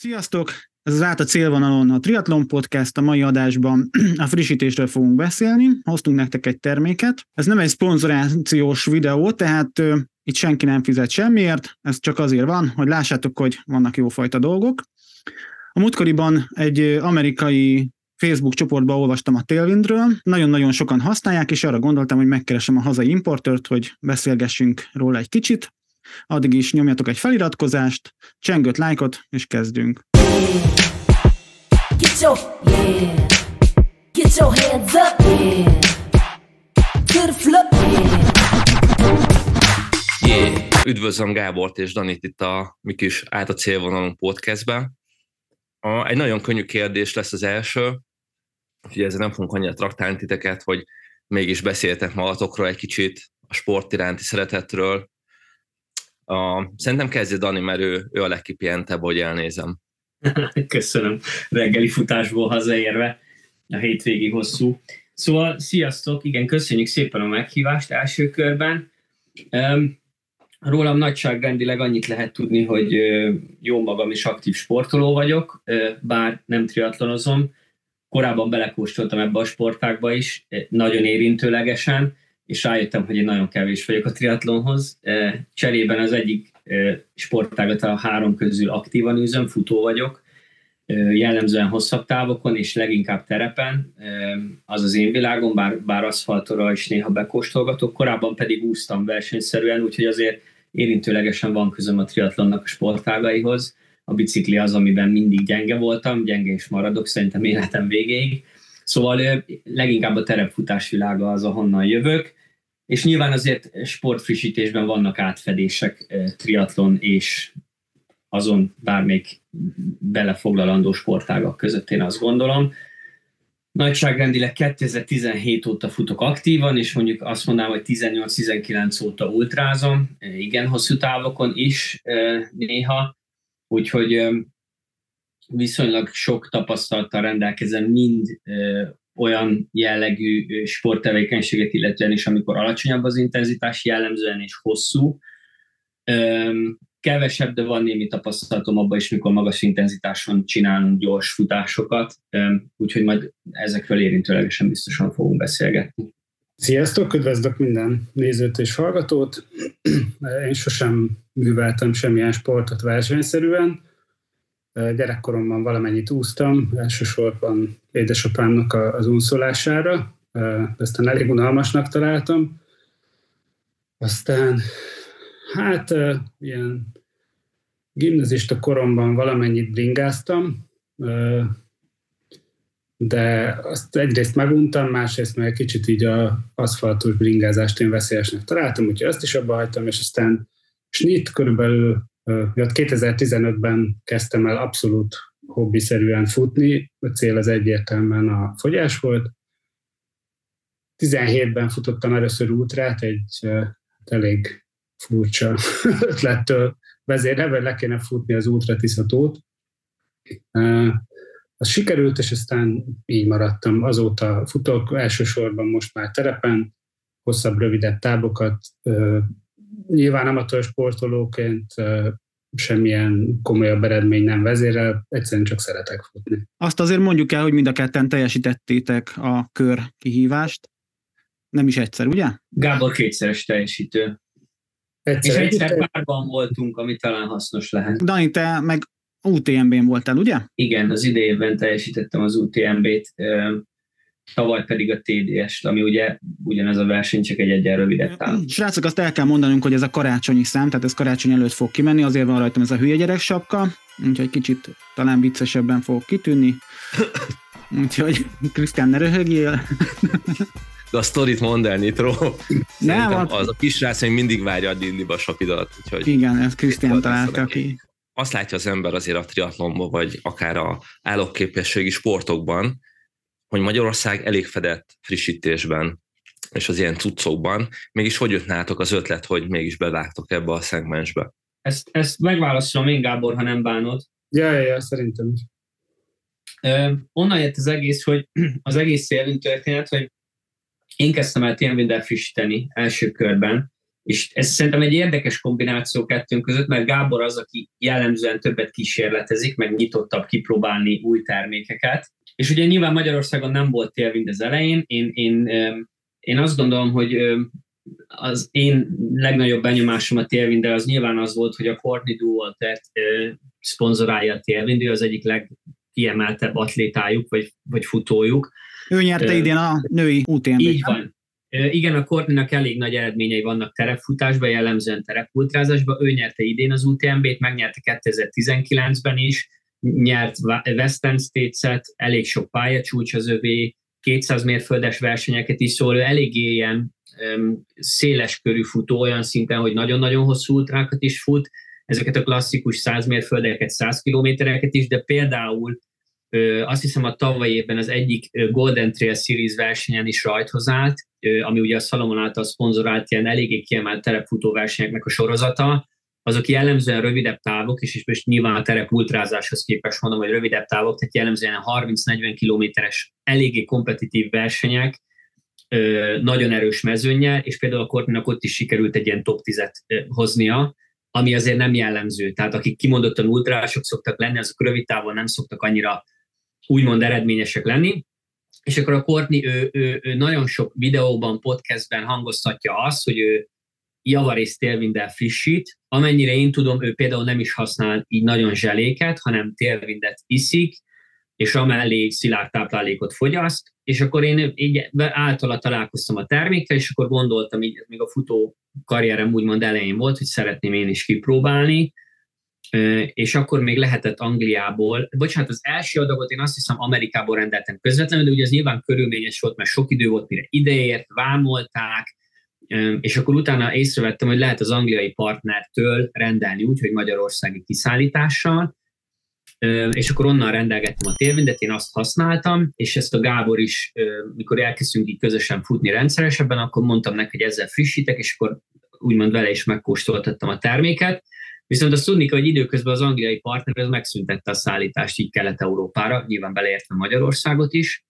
Sziasztok! Ez az át a célvonalon a Triathlon Podcast, a mai adásban a frissítésről fogunk beszélni. Hoztunk nektek egy terméket. Ez nem egy szponzorációs videó, tehát uh, itt senki nem fizet semmiért, ez csak azért van, hogy lássátok, hogy vannak jófajta dolgok. A múltkoriban egy amerikai Facebook csoportban olvastam a Tailwindről, nagyon-nagyon sokan használják, és arra gondoltam, hogy megkeresem a hazai importört, hogy beszélgessünk róla egy kicsit. Addig is nyomjatok egy feliratkozást, csengőt, lájkot, és kezdünk. Get your, yeah. Get your hands up, yeah. To the floor, yeah. Yeah. Üdvözlöm Gábort és Danit itt a mi kis át a célvonalunk podcastben. A, egy nagyon könnyű kérdés lesz az első, úgyhogy ezzel nem fogunk annyira traktálni titeket, hogy mégis beszéltek magatokról egy kicsit, a sport iránti szeretetről, a, szerintem kezdje Dani, mert ő, ő a legkipihentebb, hogy elnézem. Köszönöm. Reggeli futásból hazaérve, a hétvégi hosszú. Szóval, sziasztok, igen, köszönjük szépen a meghívást első körben. Rólam nagyságrendileg annyit lehet tudni, hogy jó magam is aktív sportoló vagyok, bár nem triatlonozom. Korábban belekóstoltam ebbe a sportágba is, nagyon érintőlegesen, és rájöttem, hogy én nagyon kevés vagyok a triatlonhoz. Cserében az egyik sportágat a három közül aktívan űzöm, futó vagyok, jellemzően hosszabb távokon, és leginkább terepen, az az én világom, bár, bár aszfaltora is néha bekóstolgatok, korábban pedig úsztam versenyszerűen, úgyhogy azért érintőlegesen van közöm a triatlonnak a sportágaihoz. A bicikli az, amiben mindig gyenge voltam, gyenge és maradok szerintem életem végéig. Szóval leginkább a terepfutás világa az, ahonnan jövök és nyilván azért sportfrissítésben vannak átfedések eh, triatlon és azon bármelyik belefoglalandó sportágak között, én azt gondolom. Nagyságrendileg 2017 óta futok aktívan, és mondjuk azt mondanám, hogy 18-19 óta ultrázom, eh, igen hosszú távokon is eh, néha, úgyhogy viszonylag sok tapasztalattal rendelkezem mind olyan jellegű sporttevékenységet illetően is, amikor alacsonyabb az intenzitás, jellemzően és hosszú. Kevesebb, de van némi tapasztalatom abban is, mikor magas intenzitáson csinálunk gyors futásokat, úgyhogy majd ezekről érintőlegesen biztosan fogunk beszélgetni. Sziasztok, üdvözlök minden nézőt és hallgatót. Én sosem műveltem semmilyen sportot versenyszerűen, Gyerekkoromban valamennyit úsztam, elsősorban édesapámnak az úszolására, de aztán elég unalmasnak találtam. Aztán, hát ilyen gimnazista koromban valamennyit bringáztam, de azt egyrészt meguntam, másrészt meg kicsit így a aszfaltos bringázást én veszélyesnek találtam, úgyhogy azt is abba hagytam, és aztán snit körülbelül 2015-ben kezdtem el abszolút hobbiszerűen futni, a cél az egyértelműen a fogyás volt. 17-ben futottam először útrát, egy hát elég furcsa ötlettől vezérelve, le kéne futni az útra Tiszatót. Az sikerült, és aztán így maradtam. Azóta futok, elsősorban most már terepen, hosszabb, rövidebb távokat, nyilván amatőr sportolóként semmilyen komolyabb eredmény nem vezérel, egyszerűen csak szeretek futni. Azt azért mondjuk el, hogy mind a ketten teljesítettétek a kör kihívást. Nem is egyszer, ugye? Gábor kétszeres teljesítő. Egyszer, És egyszer párban voltunk, ami talán hasznos lehet. Dani, te meg UTMB-n voltál, ugye? Igen, az idejében teljesítettem az UTMB-t tavaly pedig a TDS, ami ugye ugyanez a verseny, csak egy egyen rövidebb táv. Srácok, azt el kell mondanunk, hogy ez a karácsonyi szám, tehát ez karácsony előtt fog kimenni, azért van rajtam ez a hülye gyerek sapka, úgyhogy kicsit talán viccesebben fog kitűnni. Úgyhogy Krisztián, ne röhögjél. De a sztorit mondd el, Nitro. Nem, az a kisrác még mindig várja a dilliba sapidat. Úgyhogy Igen, ez Krisztián találta ki. Azt látja az ember azért a triatlonban, vagy akár a állóképességi sportokban, hogy Magyarország elég fedett frissítésben és az ilyen cuccokban, mégis hogy jött nátok az ötlet, hogy mégis bevágtok ebbe a szegmensbe? Ezt, ezt megválaszolom én, Gábor, ha nem bánod. Ja, ja, ja szerintem is. Ö, onnan jött az egész, hogy az egész élvünk történet, hogy én kezdtem el tényleg frissíteni első körben, És ez szerintem egy érdekes kombináció kettőnk között, mert Gábor az, aki jellemzően többet kísérletezik, meg nyitottabb kipróbálni új termékeket. És ugye nyilván Magyarországon nem volt télvind az elején. Én, én, én azt gondolom, hogy az én legnagyobb benyomásom a télvindel az nyilván az volt, hogy a Courtney Duwaltert szponzorálja a télvind, ő az egyik legkiemeltebb atlétájuk, vagy, vagy futójuk. Ő nyerte idén a női UTMB-t. Így van. Igen, a Courtney-nak elég nagy eredményei vannak terepfutásban, jellemzően terepultrázásban. Ő nyerte idén az UTMB-t, megnyerte 2019-ben is, nyert Western States-et, elég sok pályacsúcs az övé, 200 mérföldes versenyeket is, szól, ő eléggé ilyen széles körű futó olyan szinten, hogy nagyon-nagyon hosszú ultrákat is fut, ezeket a klasszikus 100 mérföldeket, 100 kilométereket is, de például azt hiszem a tavalyi évben az egyik Golden Trail Series versenyen is rajthoz állt, ami ugye a Salomon által szponzorált ilyen eléggé kiemelt terepfutó versenyeknek a sorozata, azok jellemzően rövidebb távok, és, és most nyilván a terep ultrázáshoz képest mondom, hogy rövidebb távok, tehát jellemzően 30-40 kilométeres eléggé kompetitív versenyek, nagyon erős mezőnyel, és például a Kortnak ott is sikerült egy ilyen top 10-et hoznia, ami azért nem jellemző. Tehát akik kimondottan ultrások szoktak lenni, azok rövid távon nem szoktak annyira úgymond eredményesek lenni. És akkor a Courtney, ő, ő, ő nagyon sok videóban, podcastben hangoztatja azt, hogy ő javarészt télvinddel frissít. Amennyire én tudom, ő például nem is használ így nagyon zseléket, hanem télvindet iszik, és amellé szilárd táplálékot fogyaszt, és akkor én így általa találkoztam a termékkel, és akkor gondoltam, így még a futó karrierem úgymond elején volt, hogy szeretném én is kipróbálni, és akkor még lehetett Angliából, bocsánat, az első adagot én azt hiszem Amerikából rendeltem közvetlenül, de ugye ez nyilván körülményes volt, mert sok idő volt, mire ideért, vámolták, és akkor utána észrevettem, hogy lehet az angliai partnertől rendelni úgy, hogy magyarországi kiszállítással, és akkor onnan rendelgettem a télvindet, én azt használtam, és ezt a Gábor is, mikor elkezdtünk így közösen futni rendszeresebben, akkor mondtam neki, hogy ezzel frissítek, és akkor úgymond vele is megkóstoltattam a terméket. Viszont azt tudni hogy időközben az angliai partner az megszüntette a szállítást így Kelet-Európára, nyilván beleértve Magyarországot is,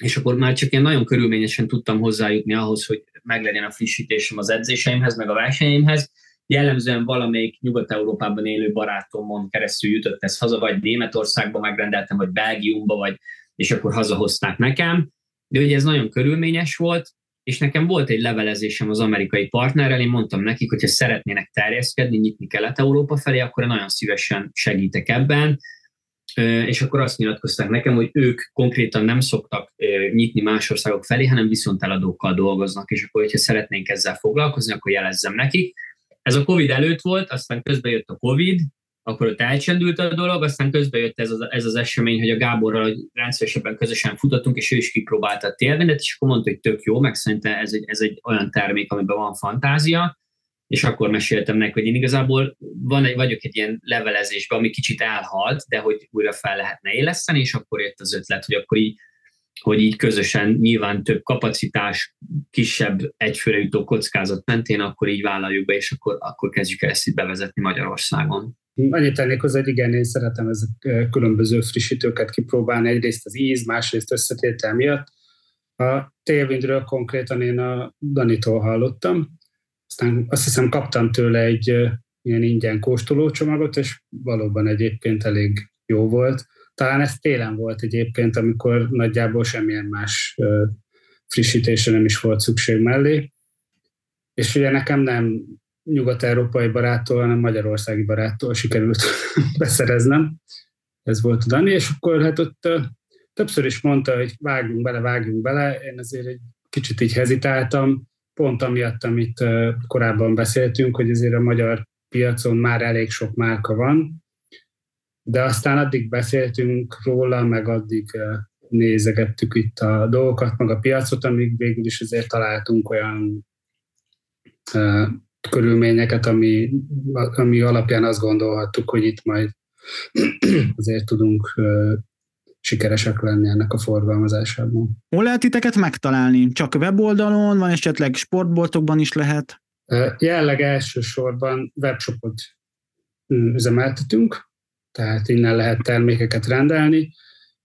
és akkor már csak ilyen nagyon körülményesen tudtam hozzájutni ahhoz, hogy meglegyen a frissítésem az edzéseimhez, meg a versenyeimhez, jellemzően valamelyik Nyugat-Európában élő barátomon keresztül jutott ez haza, vagy Németországba megrendeltem, vagy Belgiumba, vagy, és akkor hazahozták nekem. De ugye ez nagyon körülményes volt, és nekem volt egy levelezésem az amerikai partnerrel, én mondtam nekik, hogy ha szeretnének terjeszkedni, nyitni Kelet-Európa felé, akkor nagyon szívesen segítek ebben, és akkor azt nyilatkozták nekem, hogy ők konkrétan nem szoktak nyitni más országok felé, hanem viszonteladókkal dolgoznak, és akkor, hogyha szeretnénk ezzel foglalkozni, akkor jelezzem nekik. Ez a Covid előtt volt, aztán közben jött a Covid, akkor ott elcsendült a dolog, aztán közben jött ez az, ez az esemény, hogy a Gáborral rendszeresebben közösen futottunk, és ő is kipróbálta a télvindet, és akkor mondta, hogy tök jó, meg szerintem ez egy, ez egy olyan termék, amiben van fantázia, és akkor meséltem neki, hogy én igazából van egy, vagyok egy ilyen levelezésben, ami kicsit elhalt, de hogy újra fel lehetne éleszteni, és akkor jött az ötlet, hogy akkor így hogy így közösen nyilván több kapacitás, kisebb egyfőre jutó kockázat mentén, akkor így vállaljuk be, és akkor, akkor kezdjük el ezt itt bevezetni Magyarországon. Annyit tennék hozzá, hogy igen, én szeretem ezek különböző frissítőket kipróbálni, egyrészt az íz, másrészt összetétel miatt. A Tailwindről konkrétan én a Danitól hallottam, aztán azt hiszem kaptam tőle egy ilyen ingyen kóstolócsomagot, és valóban egyébként elég jó volt talán ez télen volt egyébként, amikor nagyjából semmilyen más frissítésre nem is volt szükség mellé. És ugye nekem nem nyugat-európai baráttól, hanem magyarországi baráttól sikerült beszereznem. Ez volt a Dani, és akkor hát ott többször is mondta, hogy vágjunk bele, vágjunk bele. Én azért egy kicsit így hezitáltam, pont amiatt, amit korábban beszéltünk, hogy azért a magyar piacon már elég sok márka van, de aztán addig beszéltünk róla, meg addig nézegettük itt a dolgokat, meg a piacot, amíg végül is azért találtunk olyan körülményeket, ami, ami alapján azt gondolhattuk, hogy itt majd azért tudunk sikeresek lenni ennek a forgalmazásában. Hol lehet titeket megtalálni? Csak weboldalon, van esetleg sportboltokban is lehet? Jelleg elsősorban webshopot üzemeltetünk, tehát innen lehet termékeket rendelni.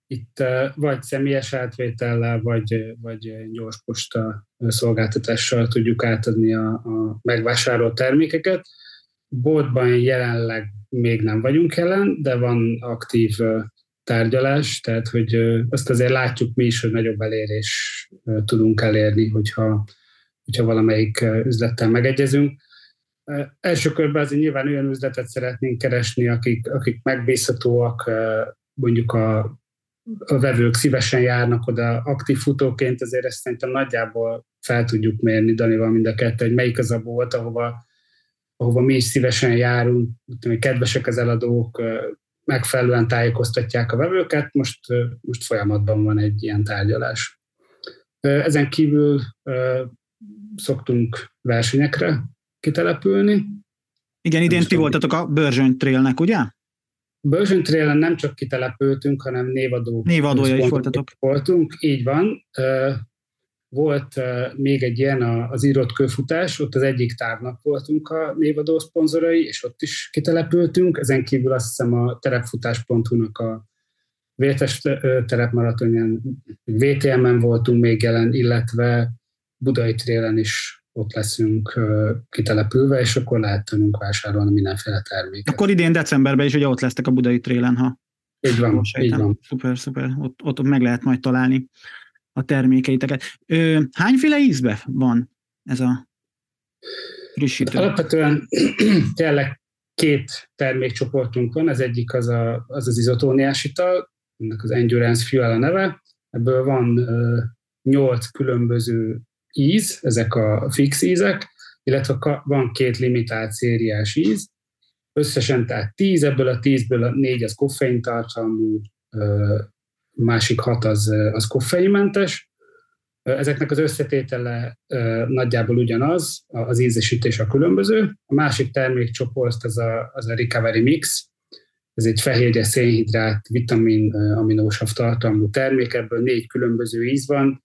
itt vagy személyes átvétellel, vagy, vagy gyors posta szolgáltatással tudjuk átadni a, a megvásárolt termékeket. Boltban jelenleg még nem vagyunk jelen, de van aktív tárgyalás, tehát hogy azt azért látjuk mi is, hogy nagyobb elérés tudunk elérni, hogyha, hogyha valamelyik üzlettel megegyezünk. Első körben azért nyilván olyan üzletet szeretnénk keresni, akik, akik megbízhatóak, mondjuk a, a vevők szívesen járnak oda aktív futóként, azért ezt szerintem nagyjából fel tudjuk mérni, Danival mind a kettő, hogy melyik az a bolt, ahova, ahova mi is szívesen járunk, kedvesek az eladók, megfelelően tájékoztatják a vevőket, most, most folyamatban van egy ilyen tárgyalás. Ezen kívül szoktunk versenyekre kitelepülni. Igen, idén ti voltatok a Börzsöny Trailnek, ugye? Börzsöny Trailen nem csak kitelepültünk, hanem névadó. Névadója is voltatok. Voltunk, így van. Volt még egy ilyen az írott kőfutás, ott az egyik távnak voltunk a névadó szponzorai, és ott is kitelepültünk. Ezen kívül azt hiszem a terepfutás.hu-nak a Vértes terepmaratonján, VTM-en voltunk még jelen, illetve Budai Trélen is ott leszünk kitelepülve, és akkor lehet tőlünk vásárolni mindenféle terméket. Akkor idén decemberben is ugye ott lesztek a Budai Trélen, ha így van, így van. Szuper, szuper. Ott, ott meg lehet majd találni a termékeiteket. Ö, hányféle ízbe van ez a frissítő? Alapvetően tényleg két termékcsoportunk van, az egyik az a, az, az izotóniás ital, ennek az Endurance Fuel a neve, ebből van nyolc különböző íz, ezek a fix ízek, illetve van két limitált szériás íz, összesen tehát 10, ebből a 10-ből a 4 az koffeintartalmú, másik 6 az, az koffeinmentes. Ezeknek az összetétele nagyjából ugyanaz, az ízesítés a különböző. A másik termékcsoport az a, az a Recovery Mix, ez egy fehérje, szénhidrát, vitamin, aminósav tartalmú termék, ebből négy különböző íz van,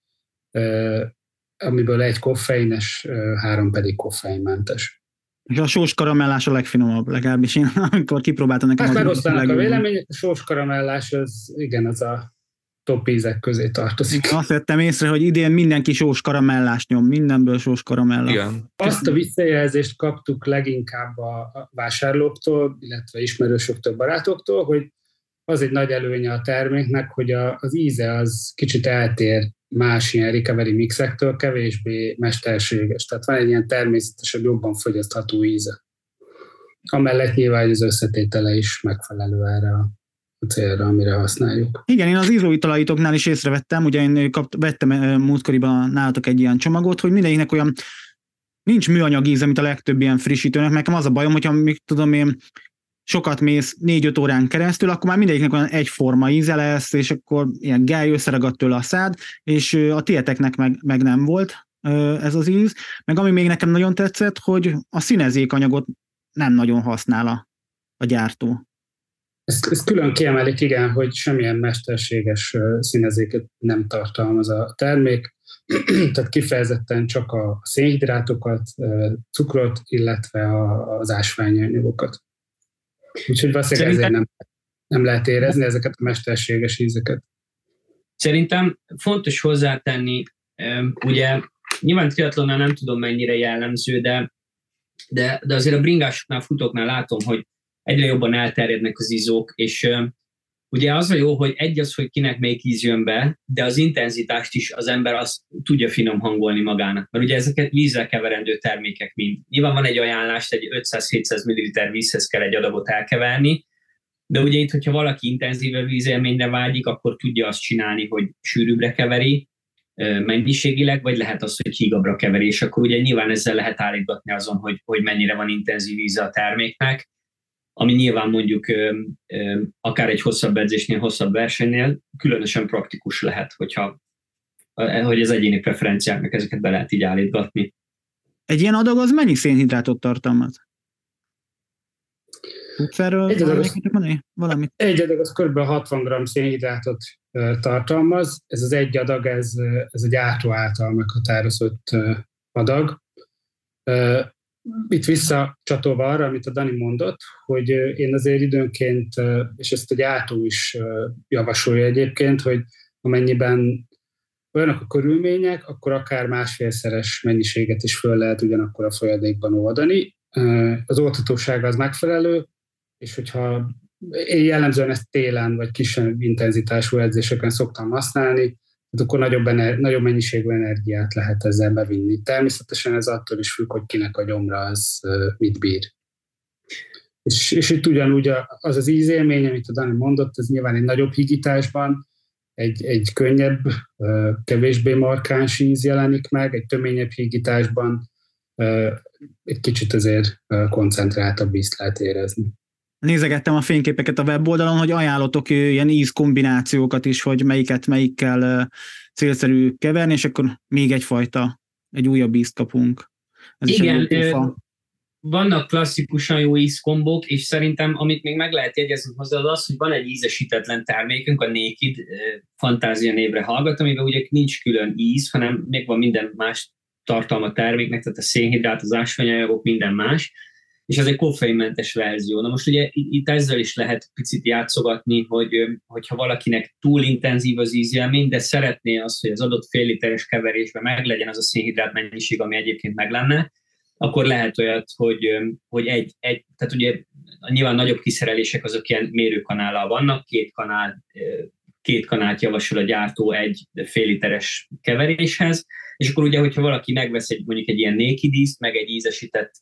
amiből egy koffeines, három pedig koffeinmentes. És a sós karamellás a legfinomabb, legalábbis én, amikor kipróbáltam nekem. Hát megosztanak a vélemények, a sós karamellás, az igen, az a top ízek közé tartozik. Én azt vettem észre, hogy idén mindenki sós karamellást nyom, mindenből sós karamellás. Igen. Azt a visszajelzést kaptuk leginkább a vásárlóktól, illetve ismerősöktől, barátoktól, hogy az egy nagy előnye a terméknek, hogy a, az íze az kicsit eltér más ilyen recovery mixektől kevésbé mesterséges. Tehát van egy ilyen természetesen jobban fogyasztható íze. Amellett nyilván az összetétele is megfelelő erre a célra, amire használjuk. Igen, én az ízóitalaitoknál is észrevettem, ugye én kapt, vettem múltkoriban nálatok egy ilyen csomagot, hogy mindegyiknek olyan nincs műanyag íze, mint a legtöbb ilyen frissítőnek. Nekem az a bajom, hogyha még tudom én sokat mész négy-öt órán keresztül, akkor már mindegyiknek olyan egyforma íze lesz, és akkor ilyen gály összeragadt tőle a szád, és a tieteknek meg, meg nem volt ez az íz. Meg ami még nekem nagyon tetszett, hogy a színezékanyagot nem nagyon használ a, a gyártó. Ezt, ezt külön kiemelik, igen, hogy semmilyen mesterséges színezéket nem tartalmaz a termék, tehát kifejezetten csak a szénhidrátokat, cukrot, illetve az ásványanyagokat. Úgyhogy valószínűleg ezért nem, nem lehet érezni ezeket a mesterséges ízeket. Szerintem fontos hozzátenni, ugye nyilván triatlonnál nem tudom mennyire jellemző, de, de, de azért a bringásoknál, futóknál látom, hogy egyre jobban elterjednek az izók, és ugye az a jó, hogy egy az, hogy kinek melyik íz jön be, de az intenzitást is az ember azt tudja finom hangolni magának. Mert ugye ezeket vízzel keverendő termékek mind. Nyilván van egy ajánlás, egy 500-700 ml vízhez kell egy adagot elkeverni, de ugye itt, hogyha valaki intenzíve vízélményre vágyik, akkor tudja azt csinálni, hogy sűrűbbre keveri, mennyiségileg, vagy lehet az, hogy hígabbra keveri, és akkor ugye nyilván ezzel lehet állítgatni azon, hogy, hogy mennyire van intenzív víze a terméknek, ami nyilván mondjuk akár egy hosszabb edzésnél, hosszabb versenynél különösen praktikus lehet, hogyha hogy az egyéni preferenciáknak ezeket be lehet így állítgatni. Egy ilyen adag az mennyi szénhidrátot tartalmaz? Tudsz erről egy adag, az, valamit? Egy adag az kb. 60 g szénhidrátot tartalmaz. Ez az egy adag, ez, ez egy gyártó által meghatározott adag. Itt visszacsatolva arra, amit a Dani mondott, hogy én azért időnként, és ezt a gyártó is javasolja egyébként, hogy amennyiben olyanok a körülmények, akkor akár másfélszeres mennyiséget is föl lehet ugyanakkor a folyadékban oldani. Az oltatóság az megfelelő, és hogyha én jellemzően ezt télen vagy kisebb intenzitású edzéseken szoktam használni, hát akkor nagyobb, ener- nagyobb mennyiségű energiát lehet ezzel bevinni. Természetesen ez attól is függ, hogy kinek a gyomra az mit bír. És, és itt ugyanúgy az az ízélmény, amit a Dani mondott, ez nyilván egy nagyobb higításban, egy, egy könnyebb, kevésbé markáns íz jelenik meg, egy töményebb hígításban egy kicsit azért koncentráltabb ízt lehet érezni. Nézegettem a fényképeket a weboldalon, hogy ajánlotok ilyen ízkombinációkat is, hogy melyiket melyikkel célszerű keverni, és akkor még egyfajta, egy újabb ízt kapunk. Ez Igen, vannak klasszikusan jó ízkombok, és szerintem amit még meg lehet jegyezni hozzá, az az, hogy van egy ízesítetlen termékünk, a Naked Fantázia névre hallgat, amiben ugye nincs külön íz, hanem még van minden más tartalma terméknek, tehát a szénhidrát, az ásványanyagok, minden más, és ez egy koffeinmentes verzió. Na most ugye itt ezzel is lehet picit játszogatni, hogy hogyha valakinek túl intenzív az ízjelmény, de szeretné azt, hogy az adott fél literes keverésben meglegyen az a szénhidrát mennyiség, ami egyébként meg lenne, akkor lehet olyat, hogy, hogy egy, egy, tehát ugye nyilván nagyobb kiszerelések azok ilyen mérőkanállal vannak, két kanál, két kanált javasol a gyártó egy fél literes keveréshez, és akkor ugye, hogyha valaki megvesz egy, mondjuk egy ilyen nékidíszt, meg egy ízesített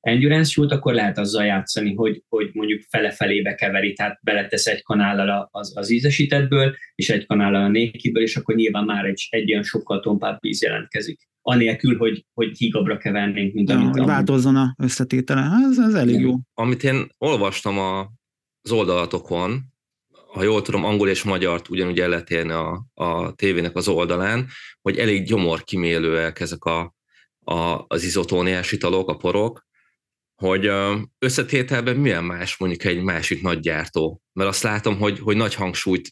endurance shoot, akkor lehet azzal játszani, hogy, hogy mondjuk fele-felébe keveri, tehát beletesz egy kanállal az, az ízesítettből, és egy kanállal a nékiből, és akkor nyilván már egy, egy olyan sokkal tompább víz jelentkezik anélkül, hogy, hogy hígabbra kevernénk, mint ja, amit... Hogy változzon a összetétele. Ez, ez elég jó. Amit én olvastam a, az oldalatokon, ha jól tudom, angol és magyart ugyanúgy el lehet érni a, a tévének az oldalán, hogy elég gyomorkimélőek ezek a, a, az izotóniás italok, a porok, hogy összetételben milyen más mondjuk egy másik nagy gyártó. Mert azt látom, hogy, hogy nagy hangsúlyt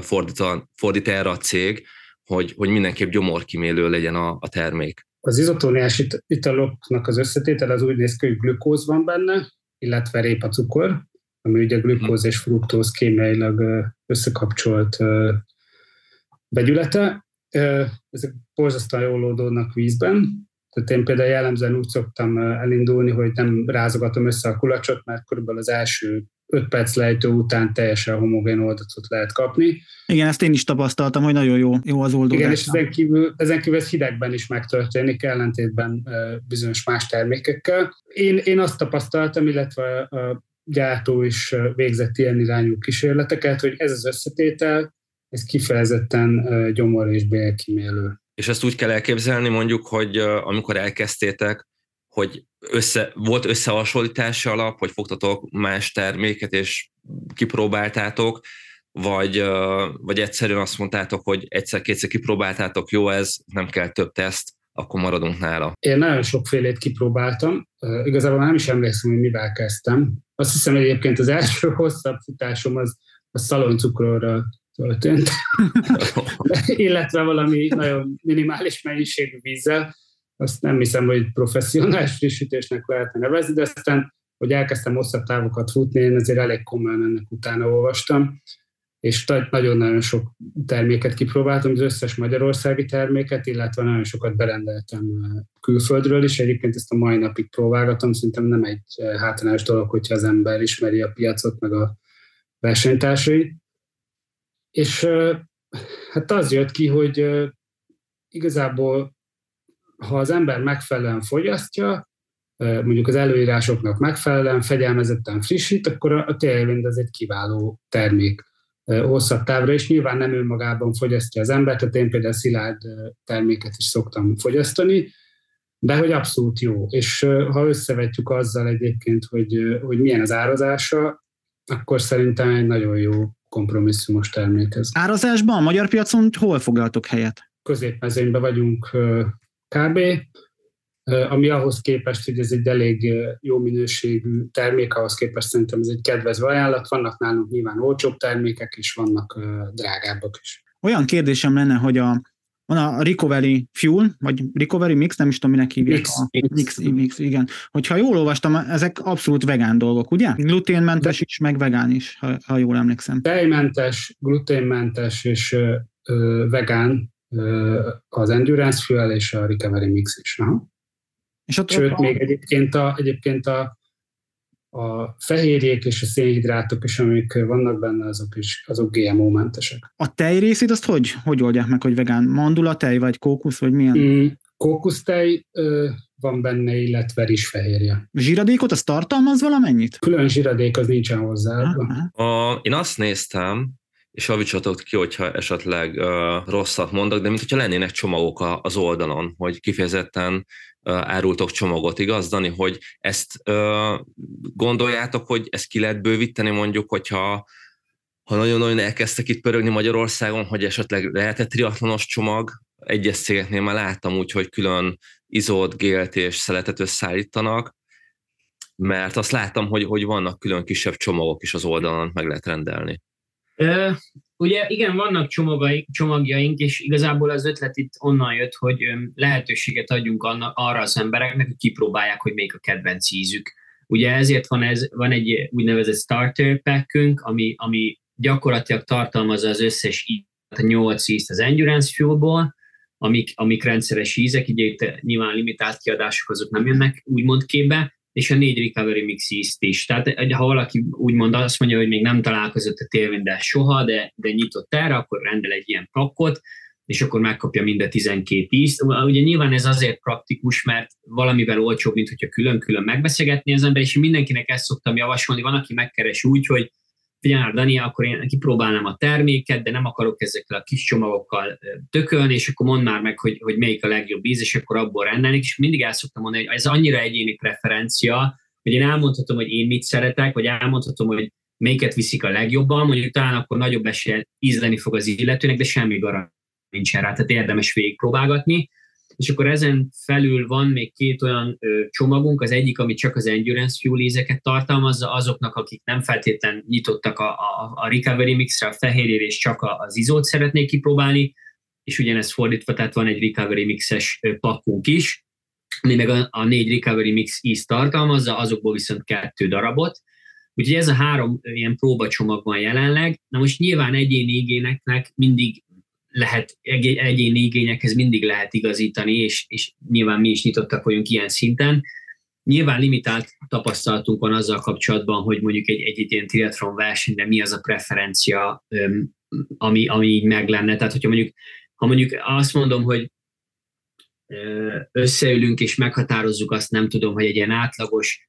fordít, a, fordít erre a cég, hogy, hogy mindenképp gyomorkimélő legyen a, a termék. Az izotóniás italoknak az összetétel az úgy néz ki, hogy glükóz van benne, illetve répacukor, ami ugye glükóz és fruktóz kémiailag összekapcsolt vegyülete. Ezek borzasztóan jól oldódnak vízben, tehát én például jellemzően úgy szoktam elindulni, hogy nem rázogatom össze a kulacsot, mert körülbelül az első 5 perc lejtő után teljesen homogén oldatot lehet kapni. Igen, ezt én is tapasztaltam, hogy nagyon jó, jó az oldódás. Igen, és ezen kívül, ezen kívül ez hidegben is megtörténik, ellentétben bizonyos más termékekkel. Én, én azt tapasztaltam, illetve a gyártó is végzett ilyen irányú kísérleteket, hogy ez az összetétel, ez kifejezetten gyomor és bélkimélő. És ezt úgy kell elképzelni mondjuk, hogy amikor elkezdtétek, hogy össze, volt összehasonlítási alap, hogy fogtatok más terméket és kipróbáltátok, vagy, vagy egyszerűen azt mondtátok, hogy egyszer-kétszer kipróbáltátok, jó ez, nem kell több teszt, akkor maradunk nála. Én nagyon sokfélét kipróbáltam, igazából nem is emlékszem, hogy mivel kezdtem. Azt hiszem egyébként az első hosszabb futásom az a szaloncukrorral történt, illetve valami nagyon minimális mennyiségű vízzel. Azt nem hiszem, hogy professzionális frissítésnek lehetne nevezni, de aztán, hogy elkezdtem hosszabb távokat futni, én azért elég komolyan ennek utána olvastam, és nagyon-nagyon sok terméket kipróbáltam, az összes magyarországi terméket, illetve nagyon sokat berendeltem külföldről is. Egyébként ezt a mai napig próbálgatom, szerintem nem egy hátrányos dolog, hogyha az ember ismeri a piacot, meg a versenytársait. És hát az jött ki, hogy igazából ha az ember megfelelően fogyasztja, mondjuk az előírásoknak megfelelően, fegyelmezetten frissít, akkor a Tailwind az egy kiváló termék hosszabb távra, és nyilván nem önmagában fogyasztja az ember, tehát én például szilárd terméket is szoktam fogyasztani, de hogy abszolút jó. És ha összevetjük azzal egyébként, hogy, hogy milyen az árazása, akkor szerintem egy nagyon jó kompromisszumos termék ez. Árazásban a magyar piacon hol foglaltok helyet? Középmezőnyben vagyunk kb. Ami ahhoz képest, hogy ez egy elég jó minőségű termék, ahhoz képest szerintem ez egy kedvező ajánlat. Vannak nálunk nyilván olcsóbb termékek, és vannak drágábbak is. Olyan kérdésem lenne, hogy a van a Recovery Fuel, vagy Recovery Mix, nem is tudom, minek hívják. Mix, a, mix. mix, mix, igen. Hogyha jól olvastam, ezek abszolút vegán dolgok, ugye? Gluténmentes is, meg vegán is, ha, ha jól emlékszem. Tejmentes, gluténmentes és ö, ö, vegán ö, az Endurance Fuel és a Recovery Mix is. Aha. És ott, Sőt, ott még egyébként a, egyébként a, a fehérjék és a szénhidrátok is, amik vannak benne, azok is azok GMO-mentesek. a tej részét azt hogy, hogy oldják meg, hogy vegán? Mandula tej, vagy kókusz, vagy milyen? Mm. Kókusztej ö, van benne, illetve rizsfehérje. Zsíradékot az tartalmaz valamennyit? Külön zsiradék az nincsen. Aha. A, én azt néztem, és javítsatok ki, hogyha esetleg uh, rosszat mondok, de mint hogyha lennének csomagok a, az oldalon, hogy kifejezetten uh, árultok csomagot, igaz, Dani, hogy ezt gondoljátok, hogy ezt ki lehet bővíteni mondjuk, hogyha ha nagyon-nagyon elkezdtek itt pörögni Magyarországon, hogy esetleg lehet egy triatlonos csomag, egyes cégeknél már láttam úgy, hogy külön izót, gélt és szeletet összeállítanak, mert azt láttam, hogy, hogy vannak külön kisebb csomagok is az oldalon, meg lehet rendelni. Ugye igen, vannak csomagai, csomagjaink, és igazából az ötlet itt onnan jött, hogy lehetőséget adjunk anna, arra az embereknek, hogy kipróbálják, hogy melyik a kedvenc ízük. Ugye ezért van, ez, van egy úgynevezett starter packünk, ami, ami gyakorlatilag tartalmazza az összes ízt, a 8 ízt az Endurance Fuelból, amik, amik rendszeres ízek, így itt nyilván limitált kiadások azok nem jönnek úgymond képbe, és a négy Recovery Mix ízt is. Tehát ha valaki úgymond azt mondja, hogy még nem találkozott a télvinddel soha, de, de nyitott erre, akkor rendel egy ilyen pakkot, és akkor megkapja mind a 12 ízt. Ugye nyilván ez azért praktikus, mert valamivel olcsóbb, mint hogyha külön-külön megbeszélgetni az ember, és mindenkinek ezt szoktam javasolni. Van, aki megkeres úgy, hogy figyelj, Dani, akkor én kipróbálnám a terméket, de nem akarok ezekkel a kis csomagokkal tökölni, és akkor mondd már meg, hogy, hogy melyik a legjobb íz, és akkor abból rendelnék, és mindig el szoktam mondani, hogy ez annyira egyéni preferencia, hogy én elmondhatom, hogy én mit szeretek, vagy elmondhatom, hogy melyiket viszik a legjobban, mondjuk talán akkor nagyobb esélye ízleni fog az illetőnek, de semmi garancia nincsen rá, tehát érdemes végigpróbálgatni és akkor ezen felül van még két olyan ö, csomagunk, az egyik, ami csak az Endurance Fuel ízeket tartalmazza, azoknak, akik nem feltétlen nyitottak a, a, a Recovery Mixre, a fehérjére, és csak az izót szeretnék kipróbálni, és ugyanez fordítva, tehát van egy Recovery Mixes pakkunk is, ami meg a, a négy Recovery Mix íz tartalmazza, azokból viszont kettő darabot, Úgyhogy ez a három ilyen próbacsomag van jelenleg. Na most nyilván egyéni igényeknek mindig lehet, egyéni igényekhez mindig lehet igazítani, és, és nyilván mi is nyitottak vagyunk ilyen szinten. Nyilván limitált tapasztalatunk van azzal kapcsolatban, hogy mondjuk egy, egy, ilyen triathlon versenyre mi az a preferencia, ami, ami így meg lenne. Tehát, hogyha mondjuk, ha mondjuk azt mondom, hogy összeülünk és meghatározzuk azt, nem tudom, hogy egy ilyen átlagos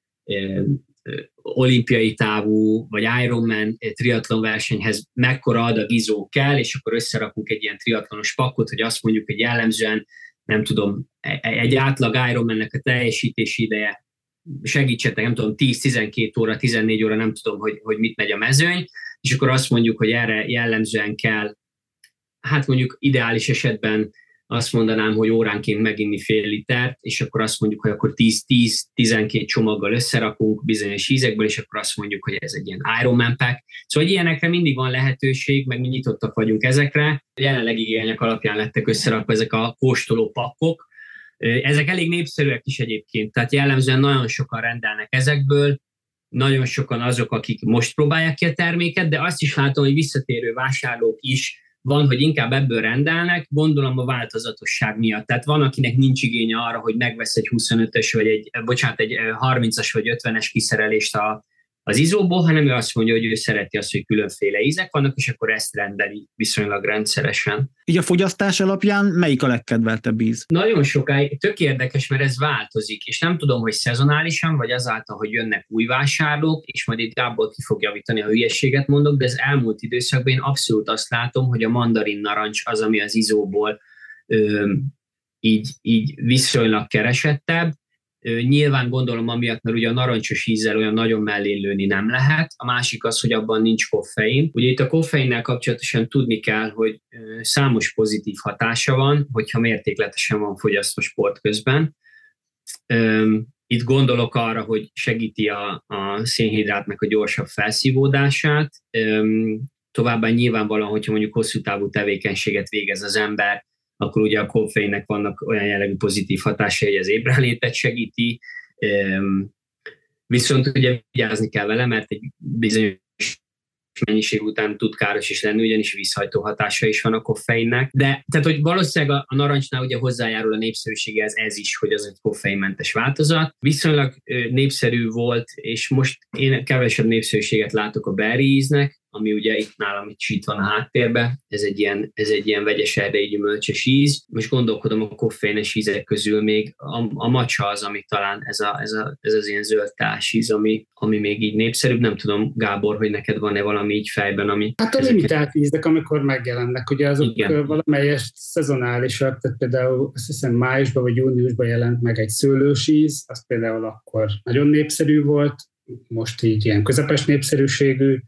olimpiai távú, vagy Ironman triatlon versenyhez mekkora adag izó kell, és akkor összerakunk egy ilyen triatlonos pakkot, hogy azt mondjuk, hogy jellemzően, nem tudom, e, e, egy átlag Ironmannek a teljesítési ideje segítsetek, nem tudom, 10-12 óra, 14 óra, nem tudom, hogy, hogy mit megy a mezőny, és akkor azt mondjuk, hogy erre jellemzően kell, hát mondjuk ideális esetben azt mondanám, hogy óránként meginni fél litert, és akkor azt mondjuk, hogy akkor 10-12 csomaggal összerakunk bizonyos ízekből, és akkor azt mondjuk, hogy ez egy ilyen Ironman pack. Szóval ilyenekre mindig van lehetőség, meg mi nyitottak vagyunk ezekre. Jelenleg igények alapján lettek összerakva ezek a kóstoló pakkok. Ezek elég népszerűek is egyébként, tehát jellemzően nagyon sokan rendelnek ezekből, nagyon sokan azok, akik most próbálják ki a terméket, de azt is látom, hogy visszatérő vásárlók is van, hogy inkább ebből rendelnek, gondolom a változatosság miatt. Tehát van, akinek nincs igénye arra, hogy megvesz egy 25-ös, vagy egy, bocsánat, egy 30-as vagy 50-es kiszerelést a, az izóból, hanem ő azt mondja, hogy ő szereti azt, hogy különféle ízek vannak, és akkor ezt rendeli viszonylag rendszeresen. Így a fogyasztás alapján melyik a legkedveltebb íz? Nagyon sokáig, tök érdekes, mert ez változik, és nem tudom, hogy szezonálisan, vagy azáltal, hogy jönnek új vásárlók, és majd itt Gábor ki fog javítani, ha hülyeséget mondok, de az elmúlt időszakban én abszolút azt látom, hogy a mandarin narancs az, ami az izóból ö, így, így viszonylag keresettebb, Nyilván gondolom amiatt, mert ugye a narancsos ízzel olyan nagyon mellé lőni nem lehet. A másik az, hogy abban nincs koffein. Ugye itt a koffeinnel kapcsolatosan tudni kell, hogy számos pozitív hatása van, hogyha mértékletesen van fogyasztva sport közben. Itt gondolok arra, hogy segíti a, a szénhidrátnak a gyorsabb felszívódását. Továbbá nyilvánvalóan, hogyha mondjuk hosszú távú tevékenységet végez az ember, akkor ugye a koffeinnek vannak olyan jellegű pozitív hatásai, hogy az ébrenlétet segíti, viszont ugye vigyázni kell vele, mert egy bizonyos mennyiség után tud káros is lenni, ugyanis vízhajtó hatása is van a koffeinnek. De tehát, hogy valószínűleg a, a narancsnál ugye hozzájárul a népszerűséghez ez is, hogy az egy koffeinmentes változat. Viszonylag népszerű volt, és most én kevesebb népszerűséget látok a berry íznek, ami ugye itt nálam itt van a háttérbe, ez egy ilyen, ez egy ilyen vegyes erdei gyümölcsös íz. Most gondolkodom a koffeines ízek közül még a, a macsa az, ami talán ez, a, ez, a, ez az ilyen zöld íz, ami, ami még így népszerűbb. Nem tudom, Gábor, hogy neked van-e valami így fejben, ami... Hát a limitált ízek, amikor megjelennek, ugye azok Igen. valamelyes szezonálisak, tehát például azt hiszem májusban vagy júniusban jelent meg egy szőlős íz, az például akkor nagyon népszerű volt, most így ilyen közepes népszerűségű,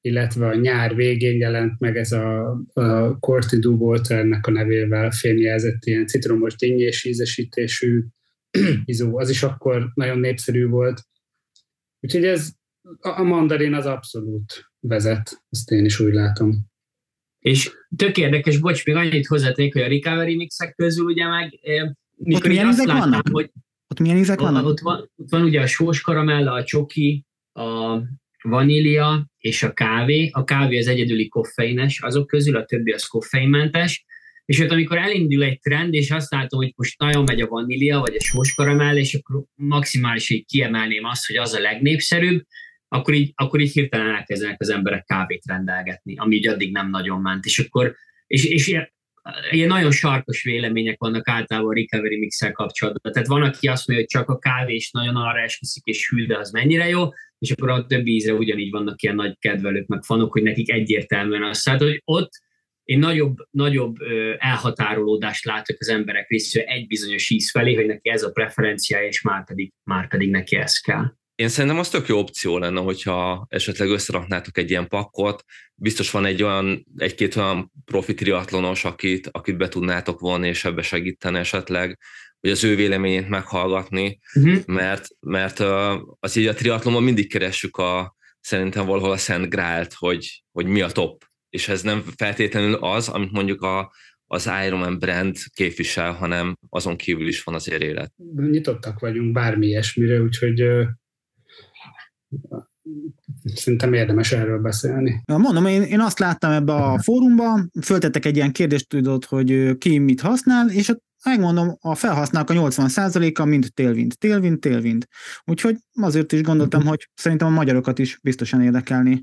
illetve a nyár végén jelent meg ez a, a Cortidu volt ennek a nevével fémjelzett ilyen citromos dinnyés ízesítésű izó, az is akkor nagyon népszerű volt. Úgyhogy ez a mandarin az abszolút vezet, ezt én is úgy látom. És tök érdekes, bocs, még annyit hozzátennék, hogy a recovery mixek közül ugye meg mikor ott milyen azt láttam, vannak? hogy ott milyen ízek vannak? Ott van, ott van ugye a sós karamella, a csoki, a vanília és a kávé. A kávé az egyedüli koffeines azok közül, a többi az koffeinmentes. És ott amikor elindul egy trend, és azt látom, hogy most nagyon megy a vanília, vagy a sós karamell, és akkor maximálisan kiemelném azt, hogy az a legnépszerűbb, akkor így, akkor így hirtelen elkezdenek az emberek kávét rendelgetni, ami így addig nem nagyon ment. És akkor, és, és ilyen, ilyen nagyon sarkos vélemények vannak általában a recovery mixel kapcsolatban. Tehát van, aki azt mondja, hogy csak a kávé is nagyon arra esküszik, és hű, de az mennyire jó, és akkor a többi ízre ugyanígy vannak ilyen nagy kedvelők, meg fanok, hogy nekik egyértelműen az. Tehát, hogy ott én nagyobb, nagyobb elhatárolódást látok az emberek részéről egy bizonyos íz felé, hogy neki ez a preferenciája, és már pedig, már pedig neki ez kell. Én szerintem az tök jó opció lenne, hogyha esetleg összeraknátok egy ilyen pakkot. Biztos van egy olyan, egy-két olyan profi triatlonos, akit, akit be tudnátok vonni, és ebbe segíteni esetleg hogy az ő véleményét meghallgatni, uh-huh. mert, mert az így a triatlonban mindig keressük a, szerintem valahol a Szent Grált, hogy, hogy mi a top. És ez nem feltétlenül az, amit mondjuk a, az Ironman brand képvisel, hanem azon kívül is van azért élet. Nyitottak vagyunk bármi ilyesmire, úgyhogy szerintem érdemes erről beszélni. Mondom, én, én azt láttam ebbe a fórumban, föltettek egy ilyen kérdést, tudod, hogy ki mit használ, és ott megmondom, a felhasználók a 80%-a mind télvind, télvind, télvind. Úgyhogy azért is gondoltam, hogy szerintem a magyarokat is biztosan érdekelni.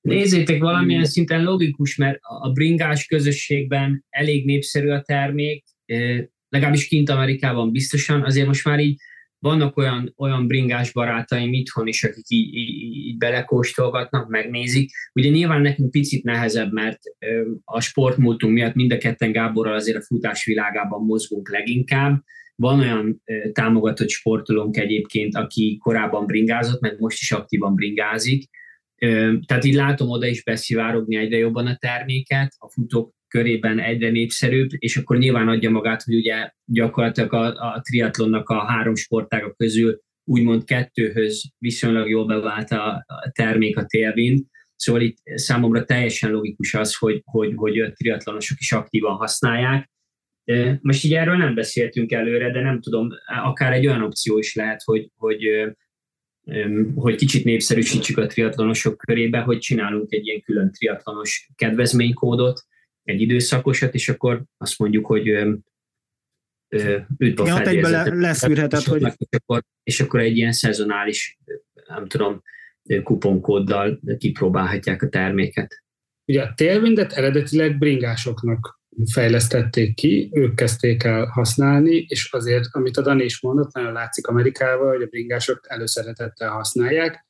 Nézzétek, valamilyen szinten logikus, mert a bringás közösségben elég népszerű a termék, legalábbis kint Amerikában biztosan, azért most már így vannak olyan, olyan bringás barátaim itthon is, akik így, így, így belekóstolgatnak, megnézik. Ugye nyilván nekünk picit nehezebb, mert a sportmúltunk miatt mind a ketten Gáborral azért a futás világában mozgunk leginkább. Van olyan támogatott sportolónk egyébként, aki korábban bringázott, meg most is aktívan bringázik. Tehát így látom oda is beszivárogni egyre jobban a terméket, a futók körében egyre népszerűbb, és akkor nyilván adja magát, hogy ugye gyakorlatilag a, a triatlonnak a három sportága közül úgymond kettőhöz viszonylag jól bevált a, a termék a télvind. Szóval itt számomra teljesen logikus az, hogy, hogy, hogy triatlonosok is aktívan használják. Most így erről nem beszéltünk előre, de nem tudom, akár egy olyan opció is lehet, hogy, hogy, hogy kicsit népszerűsítsük a triatlonosok körébe, hogy csinálunk egy ilyen külön triatlonos kedvezménykódot, egy időszakosat, és akkor azt mondjuk, hogy üdv a ja, le, leszűrheted, és, hogy... És akkor, és akkor egy ilyen szezonális, nem tudom, kuponkóddal kipróbálhatják a terméket. Ugye a télvindet eredetileg bringásoknak fejlesztették ki, ők kezdték el használni, és azért, amit a Dani is mondott, nagyon látszik Amerikával, hogy a bringások előszeretettel használják,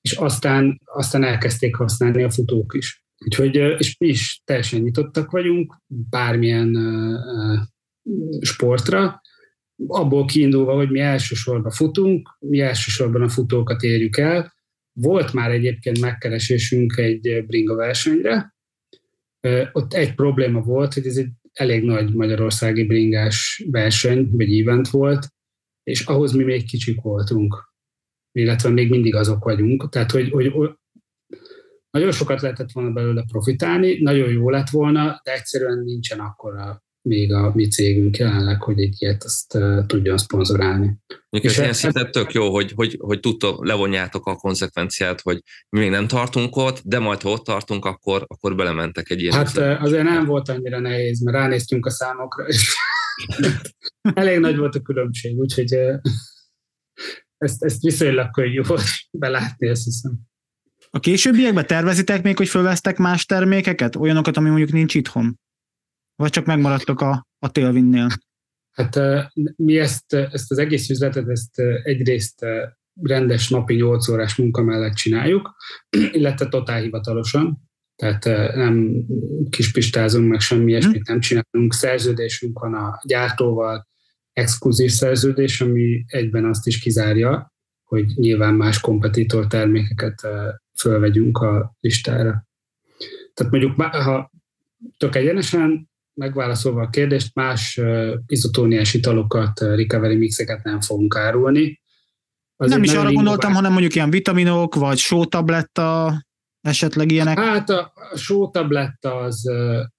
és aztán, aztán elkezdték használni a futók is. Úgyhogy, és mi is teljesen nyitottak vagyunk bármilyen sportra, abból kiindulva, hogy mi elsősorban futunk, mi elsősorban a futókat érjük el. Volt már egyébként megkeresésünk egy bringa versenyre, ott egy probléma volt, hogy ez egy elég nagy magyarországi bringás verseny, vagy event volt, és ahhoz mi még kicsik voltunk, illetve még mindig azok vagyunk. Tehát, hogy, hogy nagyon sokat lehetett volna belőle profitálni, nagyon jó lett volna, de egyszerűen nincsen akkora még a mi cégünk jelenleg, hogy egy ilyet azt uh, tudjon szponzorálni. És ilyen szinten tök jó, hogy, hogy, hogy tudtok, levonjátok a konzekvenciát, hogy mi még nem tartunk ott, de majd ha ott tartunk, akkor, akkor belementek egy ilyen. Hát üzlet. azért nem volt annyira nehéz, mert ránéztünk a számokra, és elég nagy volt a különbség, úgyhogy ezt, ezt viszonylag könnyű volt belátni, azt hiszem. A későbbiekben tervezitek még, hogy fölvesztek más termékeket? Olyanokat, ami mondjuk nincs itthon? Vagy csak megmaradtok a, a télvinnél? Hát mi ezt, ezt az egész üzletet, ezt egyrészt rendes napi 8 órás munka mellett csináljuk, illetve totál hivatalosan, tehát nem kispistázunk, meg semmi ilyesmit nem csinálunk. Szerződésünk van a gyártóval, exkluzív szerződés, ami egyben azt is kizárja, hogy nyilván más kompetitor termékeket fölvegyünk a listára. Tehát mondjuk, ha tök egyenesen megválaszolva a kérdést, más izotóniás italokat, recovery mixeket nem fogunk árulni. Azért nem is arra gondoltam, hanem mondjuk ilyen vitaminok, vagy sótabletta, esetleg ilyenek? Hát a, a sótabletta az,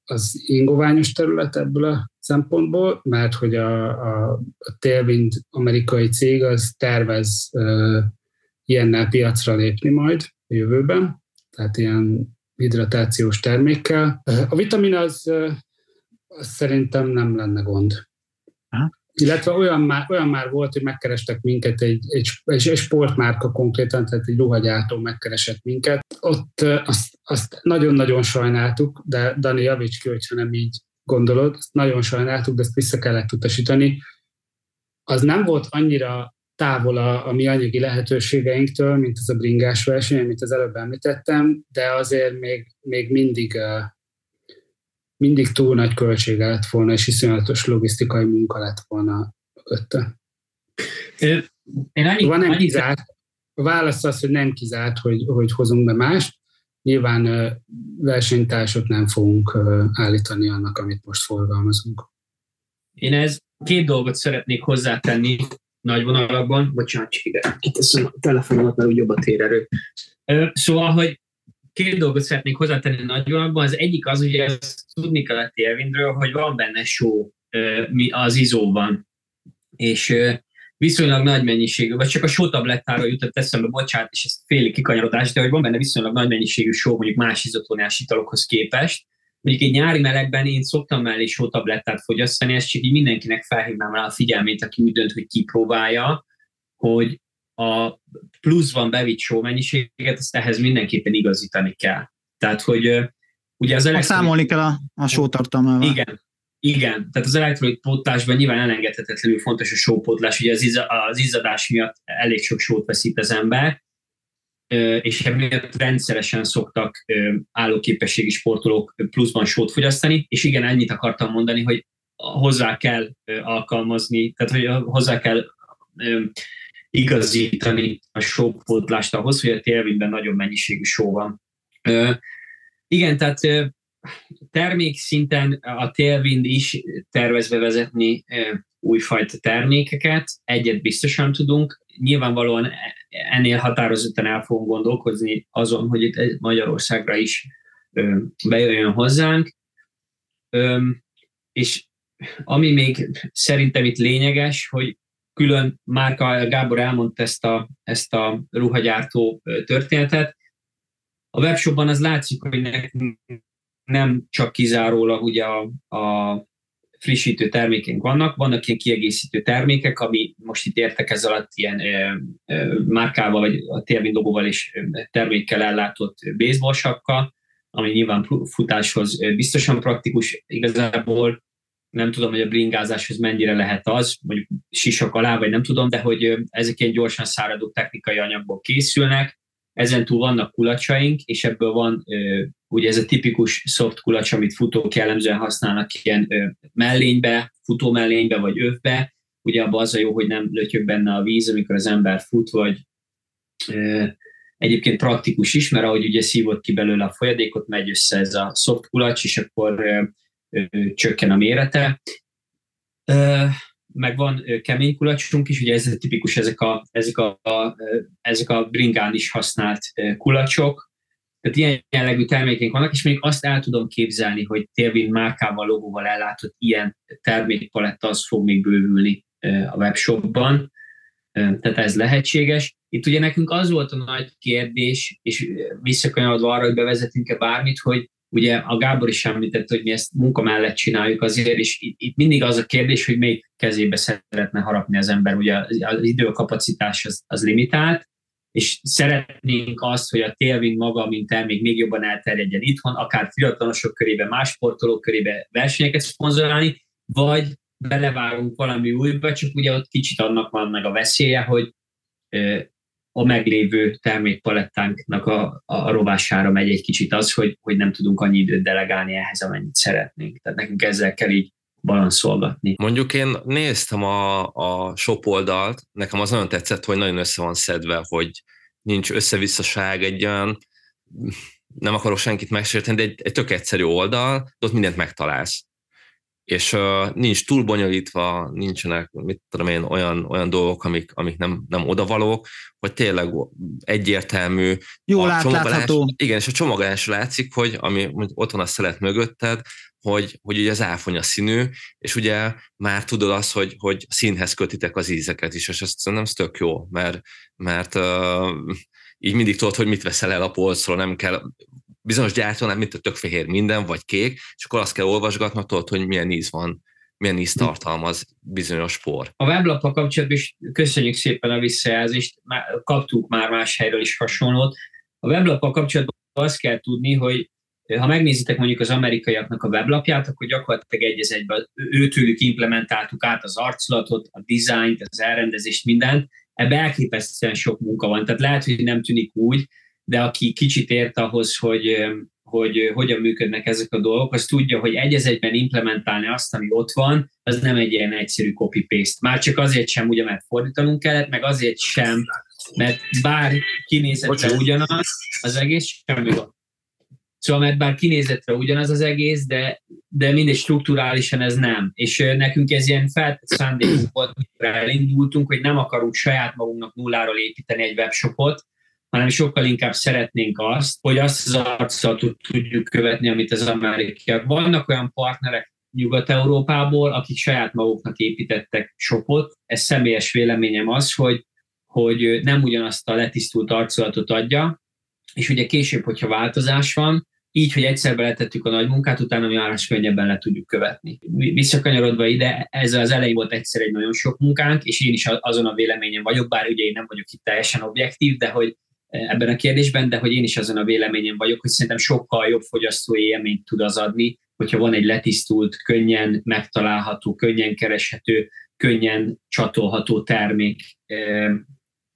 az ingoványos terület ebből a szempontból, mert hogy a, a, a Tailwind amerikai cég az tervez uh, ilyennel piacra lépni majd a jövőben, tehát ilyen hidratációs termékkel. A vitamin az, az szerintem nem lenne gond. Aha. Illetve olyan már, olyan már volt, hogy megkerestek minket egy, egy, egy sportmárka konkrétan, tehát egy ruhagyártó megkeresett minket. Ott azt, azt nagyon-nagyon sajnáltuk, de Dani javíts ki, hogyha nem így gondolod, ezt nagyon sajnáltuk, de ezt vissza kellett utasítani. Az nem volt annyira távol a, a mi anyagi lehetőségeinktől, mint ez a bringás verseny, amit az előbb említettem, de azért még, még mindig, mindig túl nagy költsége lett volna, és iszonyatos logisztikai munka lett volna mögötte. Én annyi, Van nem kizárt, a válasz az, hogy nem kizárt, hogy, hogy hozunk be mást. Nyilván versenytársat nem fogunk állítani annak, amit most forgalmazunk. Én ez két dolgot szeretnék hozzátenni nagy vonalakban. Bocsánat, csak ide kiteszem a telefonomat, mert úgy jobb a térerő. Szóval, hogy két dolgot szeretnék hozzátenni nagy vonalakban. Az egyik az, hogy ezt tudni kell a Tailwindről, hogy van benne só az izóban. És viszonylag nagy mennyiségű, vagy csak a só tablettáról jutott eszembe, bocsánat, és ez féli kikanyarodás, de hogy van benne viszonylag nagy mennyiségű só, mondjuk más izotóniás italokhoz képest, mondjuk egy nyári melegben én szoktam mellé sótablettát fogyasztani, ezt csak így mindenkinek felhívnám rá a figyelmét, aki úgy dönt, hogy kipróbálja, hogy a pluszban bevitt só mennyiséget, ezt ehhez mindenképpen igazítani kell. Tehát, hogy ugye az elektrolit... Számolni kell a, a sótartalmával. Igen, igen, tehát az elektrolit pótlásban nyilván elengedhetetlenül fontos a sópótlás, ugye az, izza, az izzadás miatt elég sok sót veszít az ember, és emiatt rendszeresen szoktak állóképességi sportolók pluszban sót fogyasztani, és igen, ennyit akartam mondani, hogy hozzá kell alkalmazni, tehát hogy hozzá kell igazítani a sópótlást ahhoz, hogy a télvindben nagyobb mennyiségű só van. Igen, tehát termék szinten a Tailwind is tervezve vezetni újfajta termékeket, egyet biztosan tudunk. Nyilvánvalóan ennél határozottan el fogunk gondolkozni azon, hogy itt Magyarországra is bejöjjön hozzánk. És ami még szerintem itt lényeges, hogy külön Márka Gábor elmondta ezt a, ezt a ruhagyártó történetet. A webshopban az látszik, hogy nem csak kizárólag ugye a, a frissítő termékeink vannak, vannak ilyen kiegészítő termékek, ami most itt értek ez alatt ilyen ö, ö, márkával, vagy a Tailwind logóval és termékkel ellátott baseball ami nyilván futáshoz biztosan praktikus igazából, nem tudom, hogy a bringázáshoz mennyire lehet az, mondjuk sisak alá, vagy nem tudom, de hogy ezek ilyen gyorsan száradó technikai anyagból készülnek, ezen túl vannak kulacsaink, és ebből van ugye ez a tipikus soft kulacs, amit futók jellemzően használnak ilyen mellénybe, futó mellénybe vagy övbe. Ugye abban az a jó, hogy nem lötyög benne a víz, amikor az ember fut, vagy egyébként praktikus is, mert ahogy ugye szívott ki belőle a folyadékot, megy össze ez a soft kulacs, és akkor csökken a mérete meg van kemény kulacsunk is, ugye ez tipikus ezek a, ezek a, a, ezek a bringán is használt kulacsok, Tehát ilyen jellegű termékeink vannak, és még azt el tudom képzelni, hogy Tailwind márkával, logóval ellátott ilyen termékpaletta az fog még bővülni a webshopban, tehát ez lehetséges. Itt ugye nekünk az volt a nagy kérdés, és visszakanyarodva arra, hogy bevezetünk-e bármit, hogy ugye a Gábor is említett, hogy mi ezt munka mellett csináljuk azért, és itt, itt mindig az a kérdés, hogy még kezébe szeretne harapni az ember, ugye az időkapacitás az, az limitált, és szeretnénk azt, hogy a Tailwind maga, mint termék még jobban elterjedjen itthon, akár triatlonosok körébe, más sportolók körébe versenyeket szponzorálni, vagy belevágunk valami újba, csak ugye ott kicsit annak van meg a veszélye, hogy a meglévő termékpalettánknak a, a rovására megy egy kicsit az, hogy, hogy nem tudunk annyi időt delegálni ehhez, amennyit szeretnénk. Tehát nekünk ezzel kell így balanszolgatni. Mondjuk én néztem a, a shop oldalt, nekem az nagyon tetszett, hogy nagyon össze van szedve, hogy nincs összevisszaság, egy olyan, nem akarok senkit megsérteni, de egy, egy tök egyszerű oldal, de ott mindent megtalálsz és uh, nincs túl bonyolítva, nincsenek, mit tudom én, olyan, olyan dolgok, amik, amik nem, nem odavalók, hogy tényleg egyértelmű. Jól átlátható. Igen, és a csomagolás látszik, hogy ami ott van a szelet mögötted, hogy, hogy ugye az áfonya színű, és ugye már tudod azt, hogy, hogy színhez kötitek az ízeket is, és ez nem tök jó, mert, mert uh, így mindig tudod, hogy mit veszel el a polcról, nem kell bizonyos gyártónál, mint a tök fehér minden, vagy kék, és akkor azt kell olvasgatnod, hogy milyen íz van, milyen íz tartalmaz bizonyos por. A weblappal kapcsolatban is köszönjük szépen a visszajelzést, kaptuk már más helyről is hasonlót. A weblappal kapcsolatban azt kell tudni, hogy ha megnézitek mondjuk az amerikaiaknak a weblapját, akkor gyakorlatilag egy egyben őtőlük implementáltuk át az arculatot, a dizájnt, az elrendezést, mindent. Ebbe elképesztően sok munka van. Tehát lehet, hogy nem tűnik úgy, de aki kicsit ért ahhoz, hogy, hogy hogyan működnek ezek a dolgok, az tudja, hogy egy egyben implementálni azt, ami ott van, az nem egy ilyen egyszerű copy-paste. Már csak azért sem, ugye, mert fordítanunk kellett, meg azért sem, mert bár kinézetre ugyanaz, az egész semmi van. Szóval, mert bár kinézetre ugyanaz az egész, de, de mindegy strukturálisan ez nem. És nekünk ez ilyen feltett szándékunk volt, elindultunk, hogy nem akarunk saját magunknak nulláról építeni egy webshopot, hanem sokkal inkább szeretnénk azt, hogy azt az arculatot tudjuk követni, amit az amerikaiak. Vannak olyan partnerek Nyugat-Európából, akik saját maguknak építettek shopot. Ez személyes véleményem az, hogy, hogy nem ugyanazt a letisztult arculatot adja, és ugye később, hogyha változás van, így, hogy egyszer beletettük a nagy munkát, utána mi már könnyebben le tudjuk követni. Visszakanyarodva ide, ez az elején volt egyszer egy nagyon sok munkánk, és én is azon a véleményen vagyok, bár ugye én nem vagyok itt teljesen objektív, de hogy ebben a kérdésben, de hogy én is azon a véleményen vagyok, hogy szerintem sokkal jobb fogyasztói élményt tud az adni, hogyha van egy letisztult, könnyen megtalálható, könnyen kereshető, könnyen csatolható termék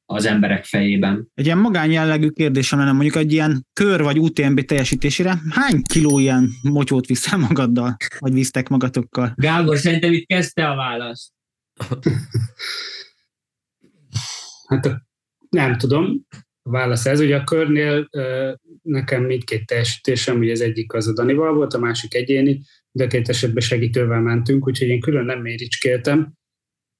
az emberek fejében. Egy ilyen magánjellegű kérdésem lenne, mondjuk egy ilyen kör vagy UTMB teljesítésére hány kiló ilyen motyót viszel magaddal, vagy visztek magatokkal? Gábor, szerintem itt kezdte a választ. hát nem tudom a válasz ez. Ugye a körnél nekem mindkét teljesítésem, ugye az egyik az a Danival volt, a másik egyéni, de a két esetben segítővel mentünk, úgyhogy én külön nem méricskéltem.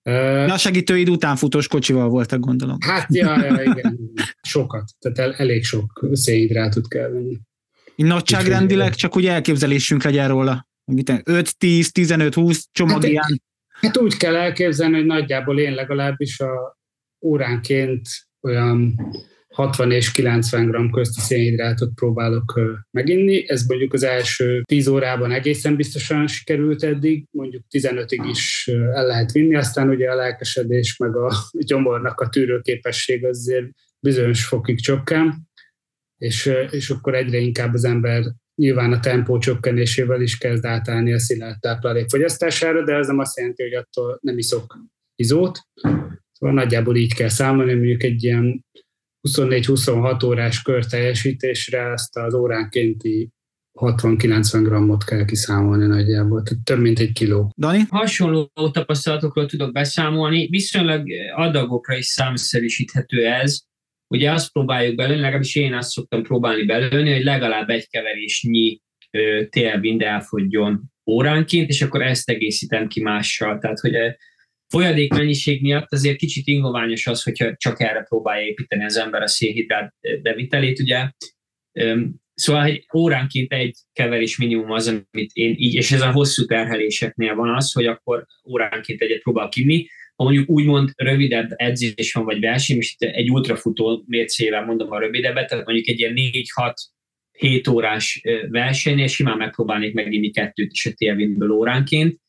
De a segítőid utánfutós kocsival voltak, gondolom. Hát, ja, ja igen, sokat, tehát el, elég sok szénhidrátot kell venni. Nagyságrendileg csak úgy elképzelésünk legyen róla. 5, 10, 15, 20 csomag hát, ilyen. Hát úgy kell elképzelni, hogy nagyjából én legalábbis a óránként olyan 60 és 90 g közti szénhidrátot próbálok meginni. Ez mondjuk az első 10 órában egészen biztosan sikerült eddig, mondjuk 15-ig is el lehet vinni, aztán ugye a lelkesedés meg a gyomornak a tűrőképesség azért bizonyos fokig csökken, és, és akkor egyre inkább az ember nyilván a tempó csökkenésével is kezd átállni a szilárd táplálék fogyasztására, de ez nem azt jelenti, hogy attól nem iszok izót. Szóval nagyjából így kell számolni, mondjuk egy ilyen 24-26 órás kör teljesítésre ezt az óránkénti 60-90 grammot kell kiszámolni nagyjából, tehát több mint egy kiló. Dani? Hasonló tapasztalatokról tudok beszámolni, viszonylag adagokra is számszerűsíthető ez. Ugye azt próbáljuk belőni, legalábbis én azt szoktam próbálni belőni, hogy legalább egy keverésnyi télvind elfogjon óránként, és akkor ezt egészítem ki mással. Tehát, hogy folyadék mennyiség miatt azért kicsit ingoványos az, hogyha csak erre próbálja építeni az ember a szénhidrát bevitelét. Ugye Szóval egy óránként egy keverés minimum az, amit én így, és ez a hosszú terheléseknél van az, hogy akkor óránként egyet próbál kinni. Ha mondjuk úgymond rövidebb edzés van, vagy verseny, és egy ultrafutó mércével mondom a rövidebbet, tehát mondjuk egy ilyen 4-6-7 órás versenynél simán megpróbálnék meginni kettőt is a télvindből óránként,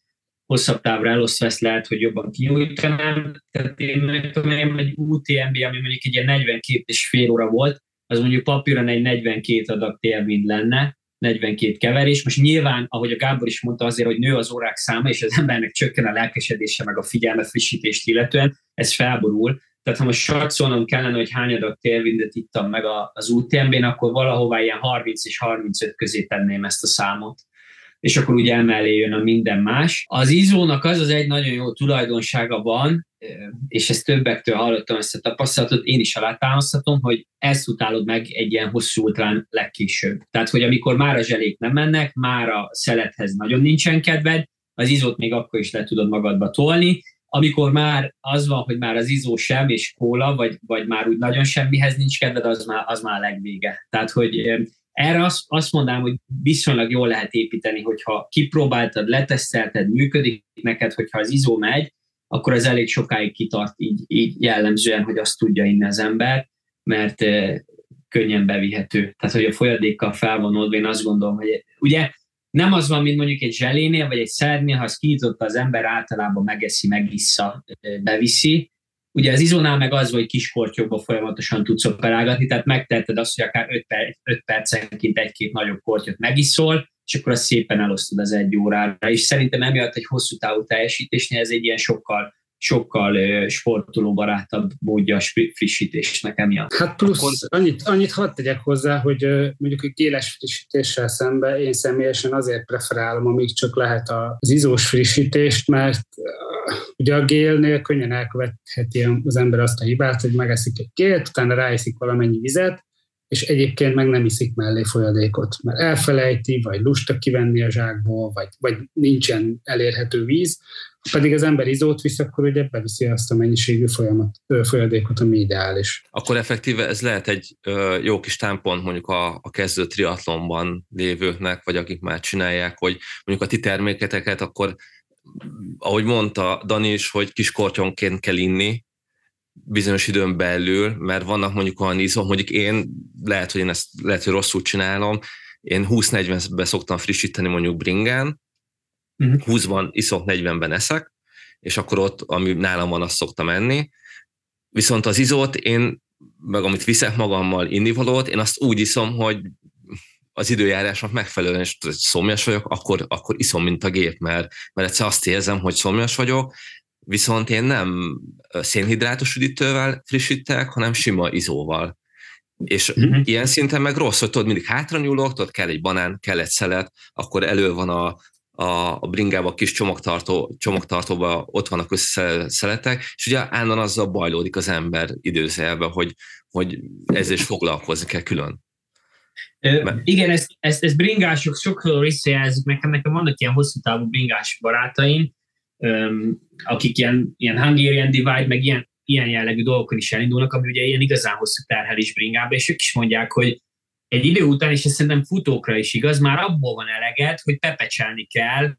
hosszabb távra elosztva ezt lehet, hogy jobban kinyújtanám. Tehát én tudom, egy UTMB, ami mondjuk egy ilyen 42 és fél óra volt, az mondjuk papíron egy 42 adag télvind lenne, 42 keverés. Most nyilván, ahogy a Gábor is mondta, azért, hogy nő az órák száma, és az embernek csökken a lelkesedése, meg a figyelme frissítést illetően, ez felborul. Tehát ha most satszolnom kellene, hogy hány adag télvindet ittam meg az UTMB-n, akkor valahová ilyen 30 és 35 közé tenném ezt a számot és akkor ugye emellé jön a minden más. Az izónak az az egy nagyon jó tulajdonsága van, és ezt többektől hallottam ezt a tapasztalatot, én is alátámasztatom, hogy ezt utálod meg egy ilyen hosszú után legkésőbb. Tehát, hogy amikor már a zselék nem mennek, már a szelethez nagyon nincsen kedved, az izót még akkor is le tudod magadba tolni, amikor már az van, hogy már az izó sem és kóla, vagy, vagy már úgy nagyon semmihez nincs kedved, az már, az már a legvége. Tehát, hogy erre azt, azt mondanám, hogy viszonylag jól lehet építeni, hogyha kipróbáltad, letesztelted, működik neked, hogyha az izó megy, akkor ez elég sokáig kitart így, így jellemzően, hogy azt tudja inni az ember, mert e, könnyen bevihető. Tehát, hogy a folyadékkal fel van oldva, én azt gondolom, hogy ugye nem az van, mint mondjuk egy zselénél, vagy egy szernél, ha azt kinyitotta az ember, általában megeszi, megissza, beviszi, Ugye az izónál meg az, hogy kis kortyokba folyamatosan tudsz operálgatni, tehát megteheted azt, hogy akár 5, perc, 5 percenként egy-két nagyobb kortyot megiszol, és akkor azt szépen elosztod az egy órára. És szerintem emiatt egy hosszú távú teljesítésnél ez egy ilyen sokkal sokkal sportolóbarátabb módja a frissítésnek emiatt. Hát plusz Akkor... annyit, annyit hadd tegyek hozzá, hogy mondjuk egy géles frissítéssel szemben én személyesen azért preferálom, amíg csak lehet az izós frissítést, mert ugye a gélnél könnyen elkövetheti az ember azt a hibát, hogy megeszik egy gélt, utána ráiszik valamennyi vizet, és egyébként meg nem iszik mellé folyadékot, mert elfelejti, vagy lusta kivenni a zsákból, vagy, vagy nincsen elérhető víz, pedig az ember izót visz, akkor ugye beviszi azt a mennyiségű folyamat, folyadékot, ami ideális. Akkor effektíve ez lehet egy jó kis támpont mondjuk a, a kezdő triatlonban lévőknek, vagy akik már csinálják, hogy mondjuk a ti terméketeket akkor ahogy mondta Dani is, hogy kis kortyonként kell inni, bizonyos időn belül, mert vannak mondjuk olyan izom, mondjuk én, lehet, hogy én ezt lehet, hogy rosszul csinálom, én 20-40-ben szoktam frissíteni mondjuk bringán, uh-huh. Mhm. 20-ban iszok, 40-ben eszek, és akkor ott, ami nálam van, azt szoktam enni. Viszont az izót én, meg amit viszek magammal innivalót, én azt úgy iszom, hogy az időjárásnak megfelelően, és szomjas vagyok, akkor, akkor iszom, mint a gép, mert, mert egyszer azt érzem, hogy szomjas vagyok, viszont én nem szénhidrátos üdítővel frissítek, hanem sima izóval. És uh-huh. ilyen szinten meg rossz, hogy tudod, mindig hátra nyúlok, tudod, kell egy banán, kell egy szelet, akkor elő van a, a, a bringában, a kis csomagtartó, csomagtartóban ott vannak összeszeletek, és ugye állandóan azzal bajlódik az ember időzelben, hogy, hogy ezzel is foglalkozni kell külön. Ö, igen, ezt, ezt, ezt bringások sokkal visszajelzik, nekem, nekem vannak ilyen hosszú távú bringás barátaim, öm, akik ilyen, ilyen Hungarian Divide, meg ilyen, ilyen jellegű dolgokon is elindulnak, ami ugye ilyen igazán hosszú terhelés bringába, és ők is mondják, hogy egy idő után, és ez szerintem futókra is igaz, már abból van eleged, hogy pepecselni kell,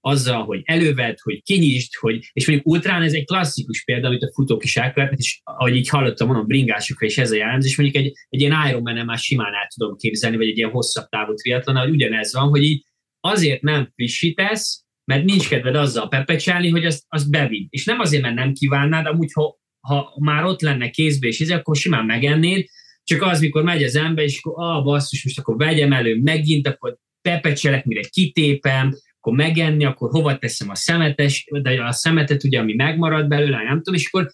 azzal, hogy előved, hogy kinyisd, hogy, és mondjuk ultrán ez egy klasszikus példa, amit a futók is elkövetnek, és ahogy így hallottam, mondom, bringásokra is ez a jellemzés, mondjuk egy, egy ilyen Ironman már simán el tudom képzelni, vagy egy ilyen hosszabb távú triatlon, hogy ugyanez van, hogy így azért nem frissítesz, mert nincs kedved azzal pepecselni, hogy azt, azt bevidd. És nem azért, mert nem kívánnád, amúgy, ha, ha már ott lenne kézbe és ez, akkor simán megennéd, csak az, mikor megy az ember, és akkor, ah, basszus, most akkor vegyem elő megint, akkor pepecselek, mire kitépem, akkor megenni, akkor hova teszem a szemetes, de a szemetet ugye, ami megmarad belőle, nem tudom, és akkor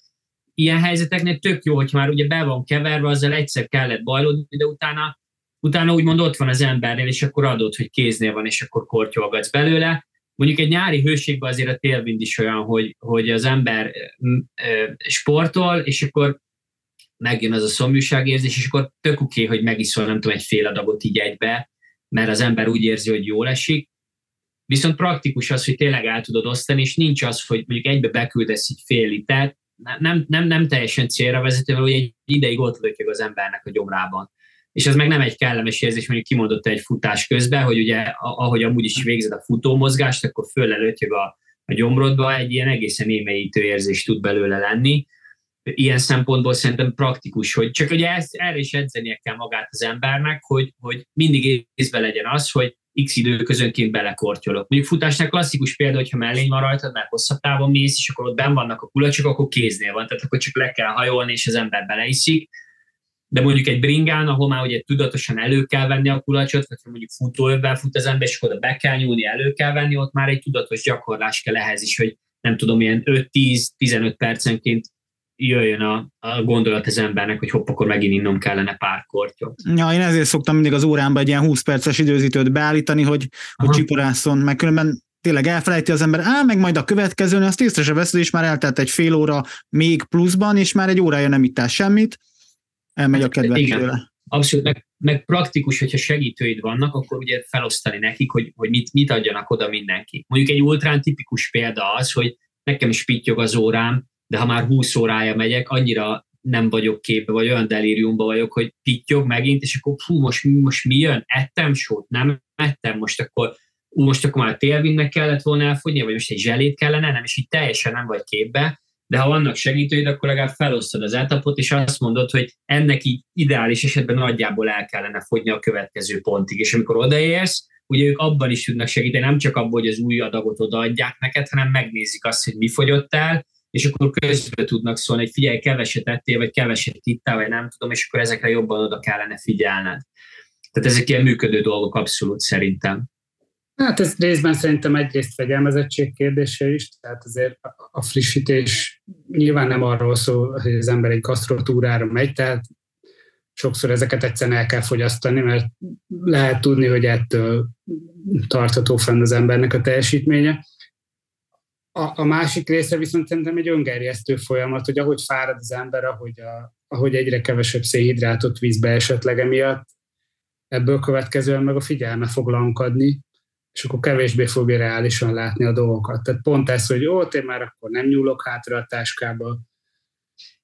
ilyen helyzeteknél tök jó, hogy már ugye be van keverve, azzal egyszer kellett bajlódni, de utána, utána úgymond ott van az embernél, és akkor adott, hogy kéznél van, és akkor kortyolgatsz belőle. Mondjuk egy nyári hőségben azért a télvind is olyan, hogy, hogy az ember sportol, és akkor megjön az a szomjúságérzés, és akkor tök oké, okay, hogy megiszol, nem tudom, egy fél adagot így egybe, mert az ember úgy érzi, hogy jól esik, Viszont praktikus az, hogy tényleg el tudod osztani, és nincs az, hogy mondjuk egybe beküldesz egy fél litert, nem, nem, nem teljesen célra vezető, ugye egy ideig ott lötyög az embernek a gyomrában. és ez meg nem egy kellemes érzés, mondjuk kimondott egy futás közben, hogy ugye ahogy amúgy is végzed a futómozgást, akkor fölelőtjük a, a gyomrodba, egy ilyen egészen émeítő érzés tud belőle lenni. Ilyen szempontból szerintem praktikus, hogy csak ugye ezt, erre is edzenie kell magát az embernek, hogy, hogy mindig észbe legyen az, hogy x időközönként belekortyolok. Mondjuk futásnál klasszikus példa, hogyha mellény van rajtad, mert hosszabb távon mész, és akkor ott benn vannak a kulacsok, akkor kéznél van, tehát akkor csak le kell hajolni, és az ember beleiszik. De mondjuk egy bringán, ahol már ugye tudatosan elő kell venni a kulacsot, vagy mondjuk futóövvel fut az ember, és akkor be kell nyúlni, elő kell venni, ott már egy tudatos gyakorlás kell ehhez is, hogy nem tudom, ilyen 5-10-15 percenként jöjjön a, a gondolat az embernek, hogy hopp, akkor megint innom kellene pár kortyot. Ja, én ezért szoktam mindig az órámba egy ilyen 20 perces időzítőt beállítani, hogy, hogy csiporászon, meg különben tényleg elfelejti az ember, á, meg majd a következőn, azt észre se veszed, és már eltelt egy fél óra még pluszban, és már egy órája nem ittál semmit, elmegy a kedved Igen. Tőle. Abszolút, meg, meg praktikus, hogyha segítőid vannak, akkor ugye felosztani nekik, hogy, hogy mit, mit adjanak oda mindenki. Mondjuk egy ultrán tipikus példa az, hogy nekem is pittyog az órám, de ha már 20 órája megyek, annyira nem vagyok képbe, vagy olyan delíriumba vagyok, hogy pittyog megint, és akkor fú, most, most mi jön? Ettem sót? Nem ettem? Most akkor, most akkor már télvinnek kellett volna elfogyni, vagy most egy zselét kellene? Nem, és így teljesen nem vagy képbe, de ha vannak segítőid, akkor legalább felosztod az etapot, és azt mondod, hogy ennek így ideális esetben nagyjából el kellene fogyni a következő pontig. És amikor odaérsz, ugye ők abban is tudnak segíteni, nem csak abban, hogy az új adagot odaadják neked, hanem megnézik azt, hogy mi fogyott el, és akkor közben tudnak szólni, hogy figyelj, keveset ettél, vagy keveset ittál, vagy nem tudom, és akkor ezekre jobban oda kellene figyelned. Tehát ezek ilyen működő dolgok abszolút szerintem. Hát ez részben szerintem egyrészt fegyelmezettség kérdése is, tehát azért a frissítés nyilván nem arról szól, hogy az ember egy gasztrotúrára megy, tehát sokszor ezeket egyszerűen el kell fogyasztani, mert lehet tudni, hogy ettől tartható fenn az embernek a teljesítménye. A, a másik része viszont szerintem egy öngerjesztő folyamat, hogy ahogy fárad az ember, ahogy, a, ahogy egyre kevesebb szénhidrátot víz be esetleg emiatt, ebből következően meg a figyelme fog lankadni, és akkor kevésbé fogja reálisan látni a dolgokat. Tehát pont ez, hogy ó, én már akkor nem nyúlok hátra a táskába,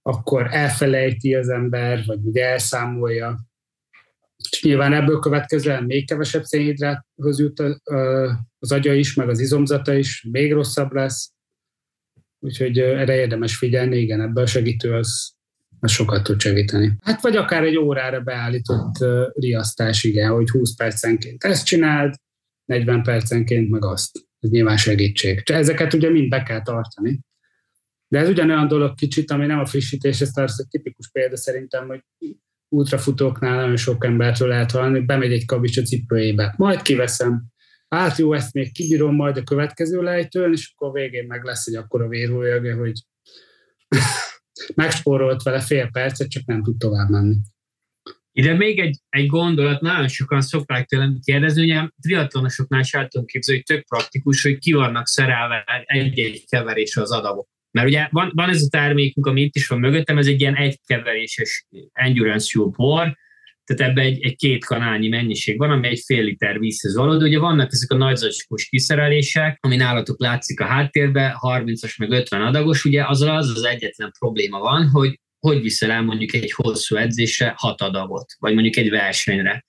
akkor elfelejti az ember, vagy ugye elszámolja. És nyilván ebből következően még kevesebb szénhidráthoz jut az agya is, meg az izomzata is, még rosszabb lesz. Úgyhogy erre érdemes figyelni, igen, ebből segítő az, az sokat tud segíteni. Hát vagy akár egy órára beállított riasztás, igen, hogy 20 percenként ezt csináld, 40 percenként meg azt. Ez nyilván segítség. Ezeket ugye mind be kell tartani. De ez ugyanolyan dolog kicsit, ami nem a frissítés, ez egy tipikus példa szerintem, hogy ultrafutóknál nagyon sok embertől lehet hallani, bemegy egy kavics a cipőjébe, majd kiveszem, hát jó, ezt még kibírom majd a következő lejtőn, és akkor végén meg lesz egy akkora vérhólyag, hogy megspórolt vele fél percet, csak nem tud tovább menni. Ide még egy, egy gondolat, nagyon sokan szokták tőlem kérdezni, ugye triatlonosoknál is el tudom képzelni, hogy tök praktikus, hogy ki vannak szerelve egy-egy keverés az adagok. Mert ugye van, van ez a termékünk, ami itt is van mögöttem, ez egy ilyen egykeveréses endurance fuel bor, tehát ebbe egy, egy két kanálnyi mennyiség van, ami egy fél liter vízhez való, de ugye vannak ezek a nagy zacskós kiszerelések, ami nálatok látszik a háttérben, 30-as meg 50 adagos, ugye az az az egyetlen probléma van, hogy hogy viszel el mondjuk egy hosszú edzésre hat adagot, vagy mondjuk egy versenyre.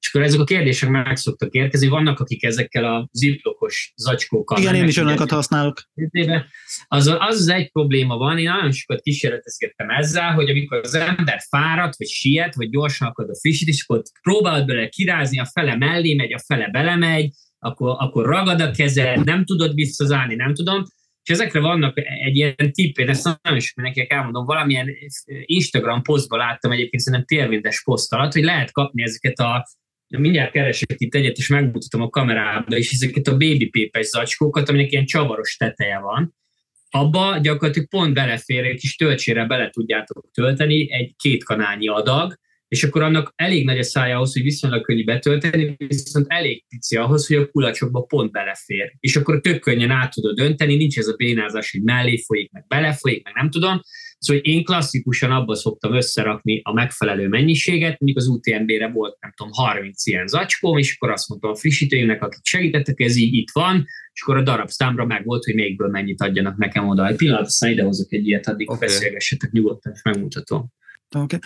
És akkor ezek a kérdések meg szoktak érkezni. Vannak, akik ezekkel a ziplokos zacskókkal... Igen, én is olyanokat használok. Az, az az egy probléma van, én nagyon sokat kísérletezgettem ezzel, hogy amikor az ember fáradt, vagy siet, vagy gyorsan akad a frissítés, akkor próbálod bele kirázni, a fele mellé megy, a fele belemegy, akkor, akkor ragad a keze, nem tudod visszazárni, nem tudom, és ezekre vannak egy ilyen tipp, én ezt nagyon is mindenkinek elmondom, valamilyen Instagram posztban láttam egyébként szerintem térvindes poszt alatt, hogy lehet kapni ezeket a mindjárt keresek itt egyet, és megmutatom a kamerába is ezeket a baby pépes zacskókat, aminek ilyen csavaros teteje van. Abba gyakorlatilag pont belefér, egy kis töltsére bele tudjátok tölteni egy két kanálnyi adag, és akkor annak elég nagy a szája ahhoz, hogy viszonylag könnyű betölteni, viszont elég pici ahhoz, hogy a kulacsokba pont belefér. És akkor tök könnyen át tudod dönteni, nincs ez a bénázás, hogy mellé folyik, meg belefolyik, meg nem tudom. Szóval én klasszikusan abba szoktam összerakni a megfelelő mennyiséget, mondjuk az UTMB-re volt, nem tudom, 30 ilyen zacskóm, és akkor azt mondtam a frissítőimnek, akik segítettek, ez így itt van, és akkor a darab számra meg volt, hogy mégből mennyit adjanak nekem oda. Egy pillanat, aztán idehozok egy ilyet, addig okay. beszélgessetek nyugodtan, és megmutatom. Okay.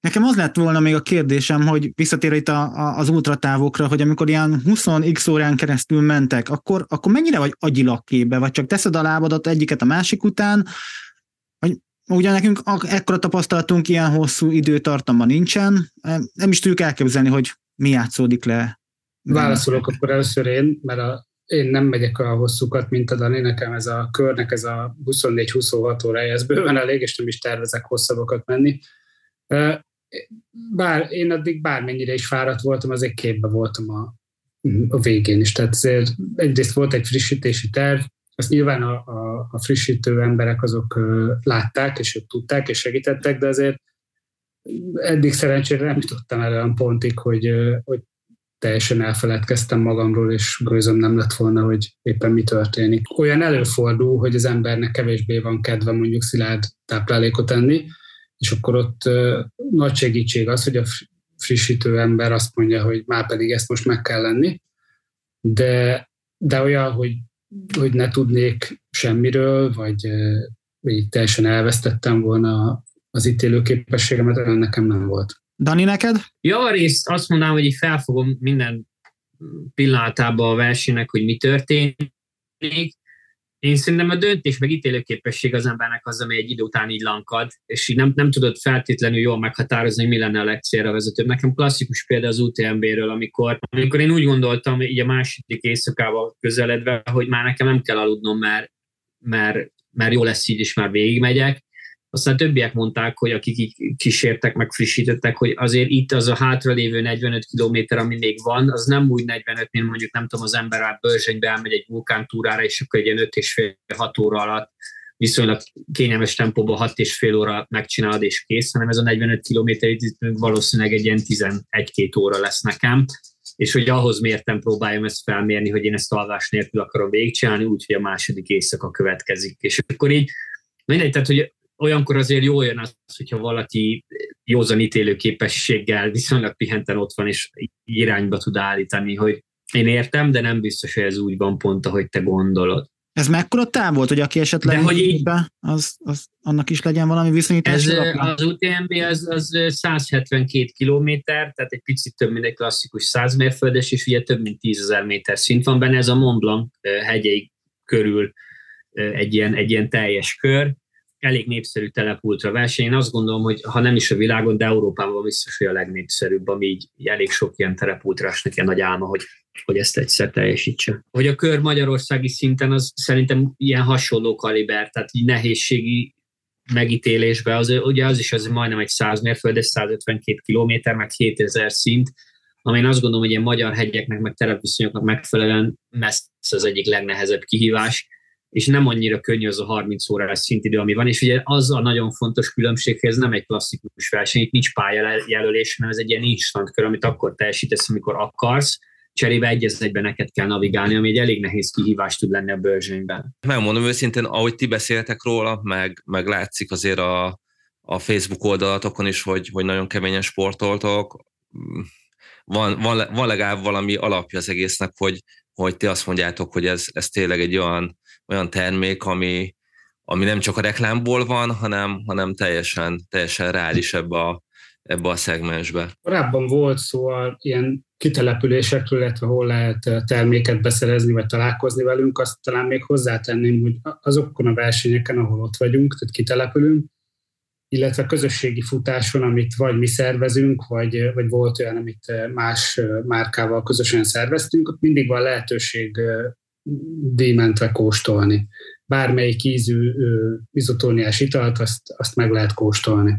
Nekem az lett volna még a kérdésem, hogy visszatér itt a, a, az ultratávokra, hogy amikor ilyen 20x órán keresztül mentek, akkor, akkor mennyire vagy agyilag képbe, vagy csak teszed a lábadat egyiket a másik után, vagy ugye nekünk ekkora tapasztalatunk ilyen hosszú időtartamban nincsen, nem is tudjuk elképzelni, hogy mi játszódik le. Válaszolok akkor először én, mert a, én nem megyek a hosszúkat, mint a Dani, nekem ez a körnek ez a 24-26 óra, ez bőven elég, és nem is tervezek hosszabbakat menni bár én addig bármennyire is fáradt voltam, azért képbe voltam a, a végén is. Tehát azért egyrészt volt egy frissítési terv, azt nyilván a, a, a frissítő emberek azok látták, és ők tudták, és segítettek, de azért eddig szerencsére nem jutottam el olyan pontig, hogy, hogy teljesen elfeledkeztem magamról, és gőzöm nem lett volna, hogy éppen mi történik. Olyan előfordul, hogy az embernek kevésbé van kedve mondjuk szilárd táplálékot enni, és akkor ott nagy segítség az, hogy a frissítő ember azt mondja, hogy már pedig ezt most meg kell lenni, de, de olyan, hogy, hogy ne tudnék semmiről, vagy, vagy teljesen elvesztettem volna az ítélőképességemet, olyan nekem nem volt. Dani, neked? Javarészt azt mondanám, hogy felfogom minden pillanatában a versenynek, hogy mi történik, én szerintem a döntés meg ítélőképesség az embernek az, ami egy idő után így lankad, és így nem, nem tudod feltétlenül jól meghatározni, hogy mi lenne a legcélra vezetőbb. Nekem klasszikus példa az UTMB-ről, amikor, amikor én úgy gondoltam, így a második éjszakával közeledve, hogy már nekem nem kell aludnom, mert, mert, mert jó lesz így, és már végigmegyek, aztán többiek mondták, hogy akik így kísértek, meg frissítettek, hogy azért itt az a hátralévő 45 km, ami még van, az nem úgy 45, mint mondjuk nem tudom, az ember a Börzsönybe elmegy egy vulkántúrára, és akkor egy ilyen 5 és fél 6 óra alatt viszonylag kényelmes tempóban 6 és fél óra megcsinálod és kész, hanem ez a 45 km valószínűleg egy ilyen 11-2 óra lesz nekem, és hogy ahhoz mértem próbáljam ezt felmérni, hogy én ezt alvás nélkül akarom végigcsinálni, úgyhogy a második éjszaka következik. És akkor így mindegy, tehát hogy olyankor azért jó jön az, hogyha valaki józan ítélő képességgel viszonylag pihenten ott van, és irányba tud állítani, hogy én értem, de nem biztos, hogy ez úgy van pont, ahogy te gondolod. Ez mekkora táv volt, hogy aki esetleg De hogy így, be, az, az, annak is legyen valami viszonyítás? Ez, az UTMB az, az 172 kilométer, tehát egy picit több, mint egy klasszikus 100 mérföldes, és ugye több mint 10 ezer méter szint van benne, ez a Mont Blanc hegyei körül egy ilyen, egy ilyen teljes kör, elég népszerű telepultra verseny. Én azt gondolom, hogy ha nem is a világon, de Európában biztos, hogy a legnépszerűbb, ami így elég sok ilyen telepultrásnak ilyen nagy álma, hogy, hogy ezt egyszer teljesítse. Hogy a kör magyarországi szinten az szerintem ilyen hasonló kaliber, tehát így nehézségi megítélésben, az, ugye az is az majdnem egy 100 mérföldes, 152 kilométer, meg 7000 szint, ami én azt gondolom, hogy ilyen magyar hegyeknek, meg terepviszonyoknak megfelelően messze az egyik legnehezebb kihívás, és nem annyira könnyű az a 30 órás szintidő, ami van, és ugye az a nagyon fontos különbség, hogy ez nem egy klasszikus verseny, itt nincs pályajelölés, hanem ez egy ilyen instant kör, amit akkor teljesítesz, amikor akarsz, cserébe egy egyben neked kell navigálni, ami egy elég nehéz kihívás tud lenni a bőrzsönyben. Megmondom őszintén, ahogy ti beszéltek róla, meg, meg látszik azért a, a Facebook oldalatokon is, hogy, hogy nagyon keményen sportoltok, van, van, van legalább valami alapja az egésznek, hogy, hogy ti azt mondjátok, hogy ez, ez tényleg egy olyan olyan termék, ami, ami nem csak a reklámból van, hanem, hanem teljesen, teljesen reális ebbe a, ebbe a szegmensbe. Korábban volt szó a ilyen kitelepülésekről, illetve hol lehet terméket beszerezni, vagy találkozni velünk, azt talán még hozzátenném, hogy azokon a versenyeken, ahol ott vagyunk, tehát kitelepülünk, illetve közösségi futáson, amit vagy mi szervezünk, vagy, vagy volt olyan, amit más márkával közösen szerveztünk, ott mindig van lehetőség díjmentve kóstolni. Bármelyik ízű izotóniás italt, azt, azt meg lehet kóstolni.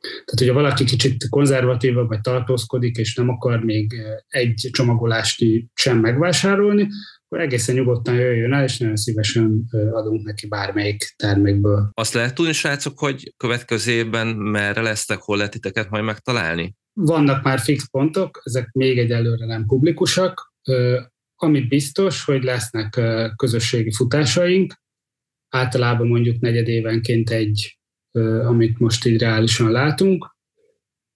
Tehát, hogyha valaki kicsit konzervatívabb vagy tartózkodik, és nem akar még egy csomagolást sem megvásárolni, akkor egészen nyugodtan jöjjön el, és nagyon szívesen adunk neki bármelyik termékből. Azt lehet tudni, srácok, hogy következő évben merre lesztek, hol lehet titeket majd megtalálni? Vannak már fix pontok, ezek még egyelőre nem publikusak. Ami biztos, hogy lesznek közösségi futásaink, általában mondjuk negyed évenként egy, amit most így reálisan látunk,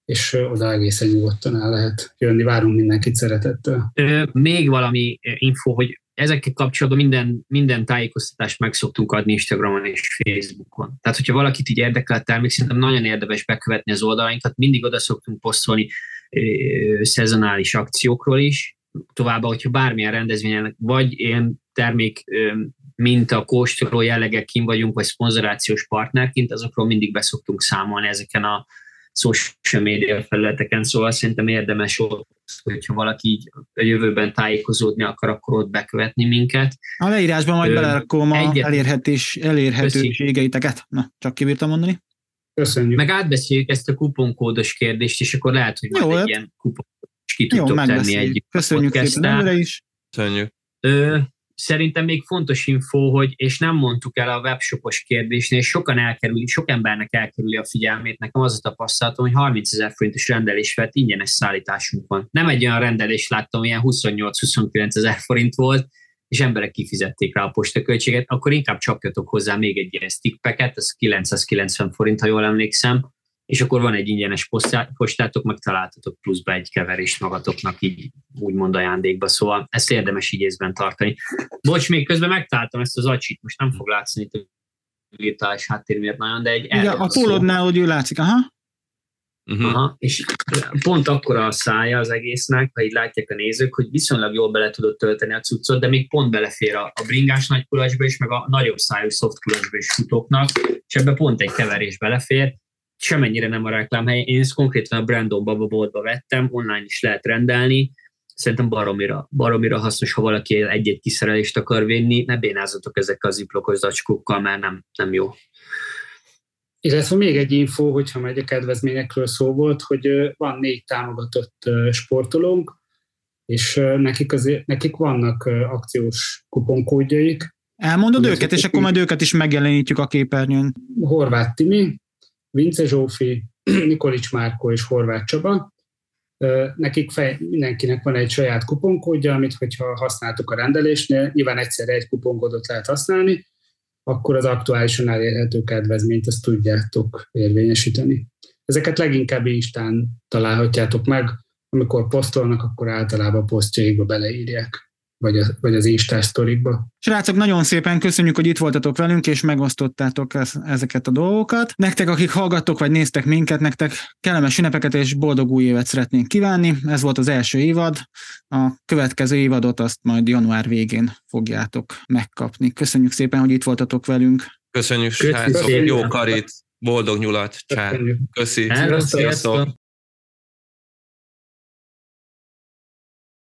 és oda egészen nyugodtan el lehet jönni. Várunk mindenkit szeretettel. Még valami info, hogy ezekkel kapcsolatban minden, minden tájékoztatást meg szoktunk adni Instagramon és Facebookon. Tehát, hogyha valakit így érdekel a termék, szerintem nagyon érdemes bekövetni az oldalainkat. Mindig oda szoktunk posztolni szezonális akciókról is. Továbbá, hogyha bármilyen rendezvényen, vagy ilyen termék mint a kóstoló jellegek kim vagyunk, vagy szponzorációs partnerként, azokról mindig beszoktunk számolni ezeken a social media felületeken, szóval szerintem érdemes ott, hogyha valaki így a jövőben tájékozódni akar, akkor ott bekövetni minket. A leírásban majd belerakom a elérhetés, elérhetőségeiteket. Na, csak kibírtam mondani. Köszönjük. Meg átbeszéljük ezt a kuponkódos kérdést, és akkor lehet, hogy majd egy ilyen kuponkódos ki tudtok tenni egy Köszönjük szépen is. Köszönjük. Ö, Szerintem még fontos info, hogy, és nem mondtuk el a webshopos kérdésnél, sokan elkerüli, sok embernek elkerüli a figyelmét. Nekem az a tapasztalatom, hogy 30 ezer forintos rendelés vett ingyenes szállításunk van. Nem egy olyan rendelés láttam, ilyen 28-29 ezer forint volt, és emberek kifizették rá a postaköltséget, akkor inkább csapjatok hozzá még egy ilyen stickpacket, ez 990 forint, ha jól emlékszem, és akkor van egy ingyenes postátok, meg találtatok pluszba egy keverést magatoknak így úgymond ajándékba, szóval ezt érdemes így észben tartani. Bocs, még közben megtaláltam ezt az acsit, most nem fog látszani virtuális háttér miatt nagyon, de egy Igen, a pólodnál, hogy ő látszik, aha. Uh-huh. Aha, és pont akkora a szája az egésznek, ha így látják a nézők, hogy viszonylag jól bele tudod tölteni a cuccot, de még pont belefér a, a bringás nagy kulacsba is, meg a nagyobb szájú soft kulacsba is futóknak, és ebbe pont egy keverés belefér, semennyire nem a reklámhely. Én ezt konkrétan a Brandon Baba boltba vettem, online is lehet rendelni, szerintem baromira, baromira hasznos, ha valaki egy-egy kiszerelést akar vinni, ne bénázatok ezekkel az ziplokos zacskókkal, mert nem, nem jó. Illetve még egy info, hogyha megy a kedvezményekről szó volt, hogy van négy támogatott sportolónk, és nekik, azért, nekik vannak akciós kuponkódjaik. Elmondod őket, és akkor majd őket is megjelenítjük a képernyőn. Horváth Timi, Vince Zsófi, Nikolics Márko és Horváth Csaba. Nekik fej, mindenkinek van egy saját kuponkódja, amit hogyha használtuk a rendelésnél, nyilván egyszer egy kuponkódot lehet használni, akkor az aktuálisan elérhető kedvezményt azt tudjátok érvényesíteni. Ezeket leginkább Instán találhatjátok meg, amikor posztolnak, akkor általában posztjaikba beleírják vagy, a, vagy az Insta sztorikba. Srácok, nagyon szépen köszönjük, hogy itt voltatok velünk, és megosztottátok ezeket a dolgokat. Nektek, akik hallgattok, vagy néztek minket, nektek kellemes ünnepeket és boldog új évet szeretnénk kívánni. Ez volt az első évad. A következő évadot azt majd január végén fogjátok megkapni. Köszönjük szépen, hogy itt voltatok velünk. Köszönjük, srácok. Jó karit, boldog nyulat. Csá. Köszi. Sziasztok.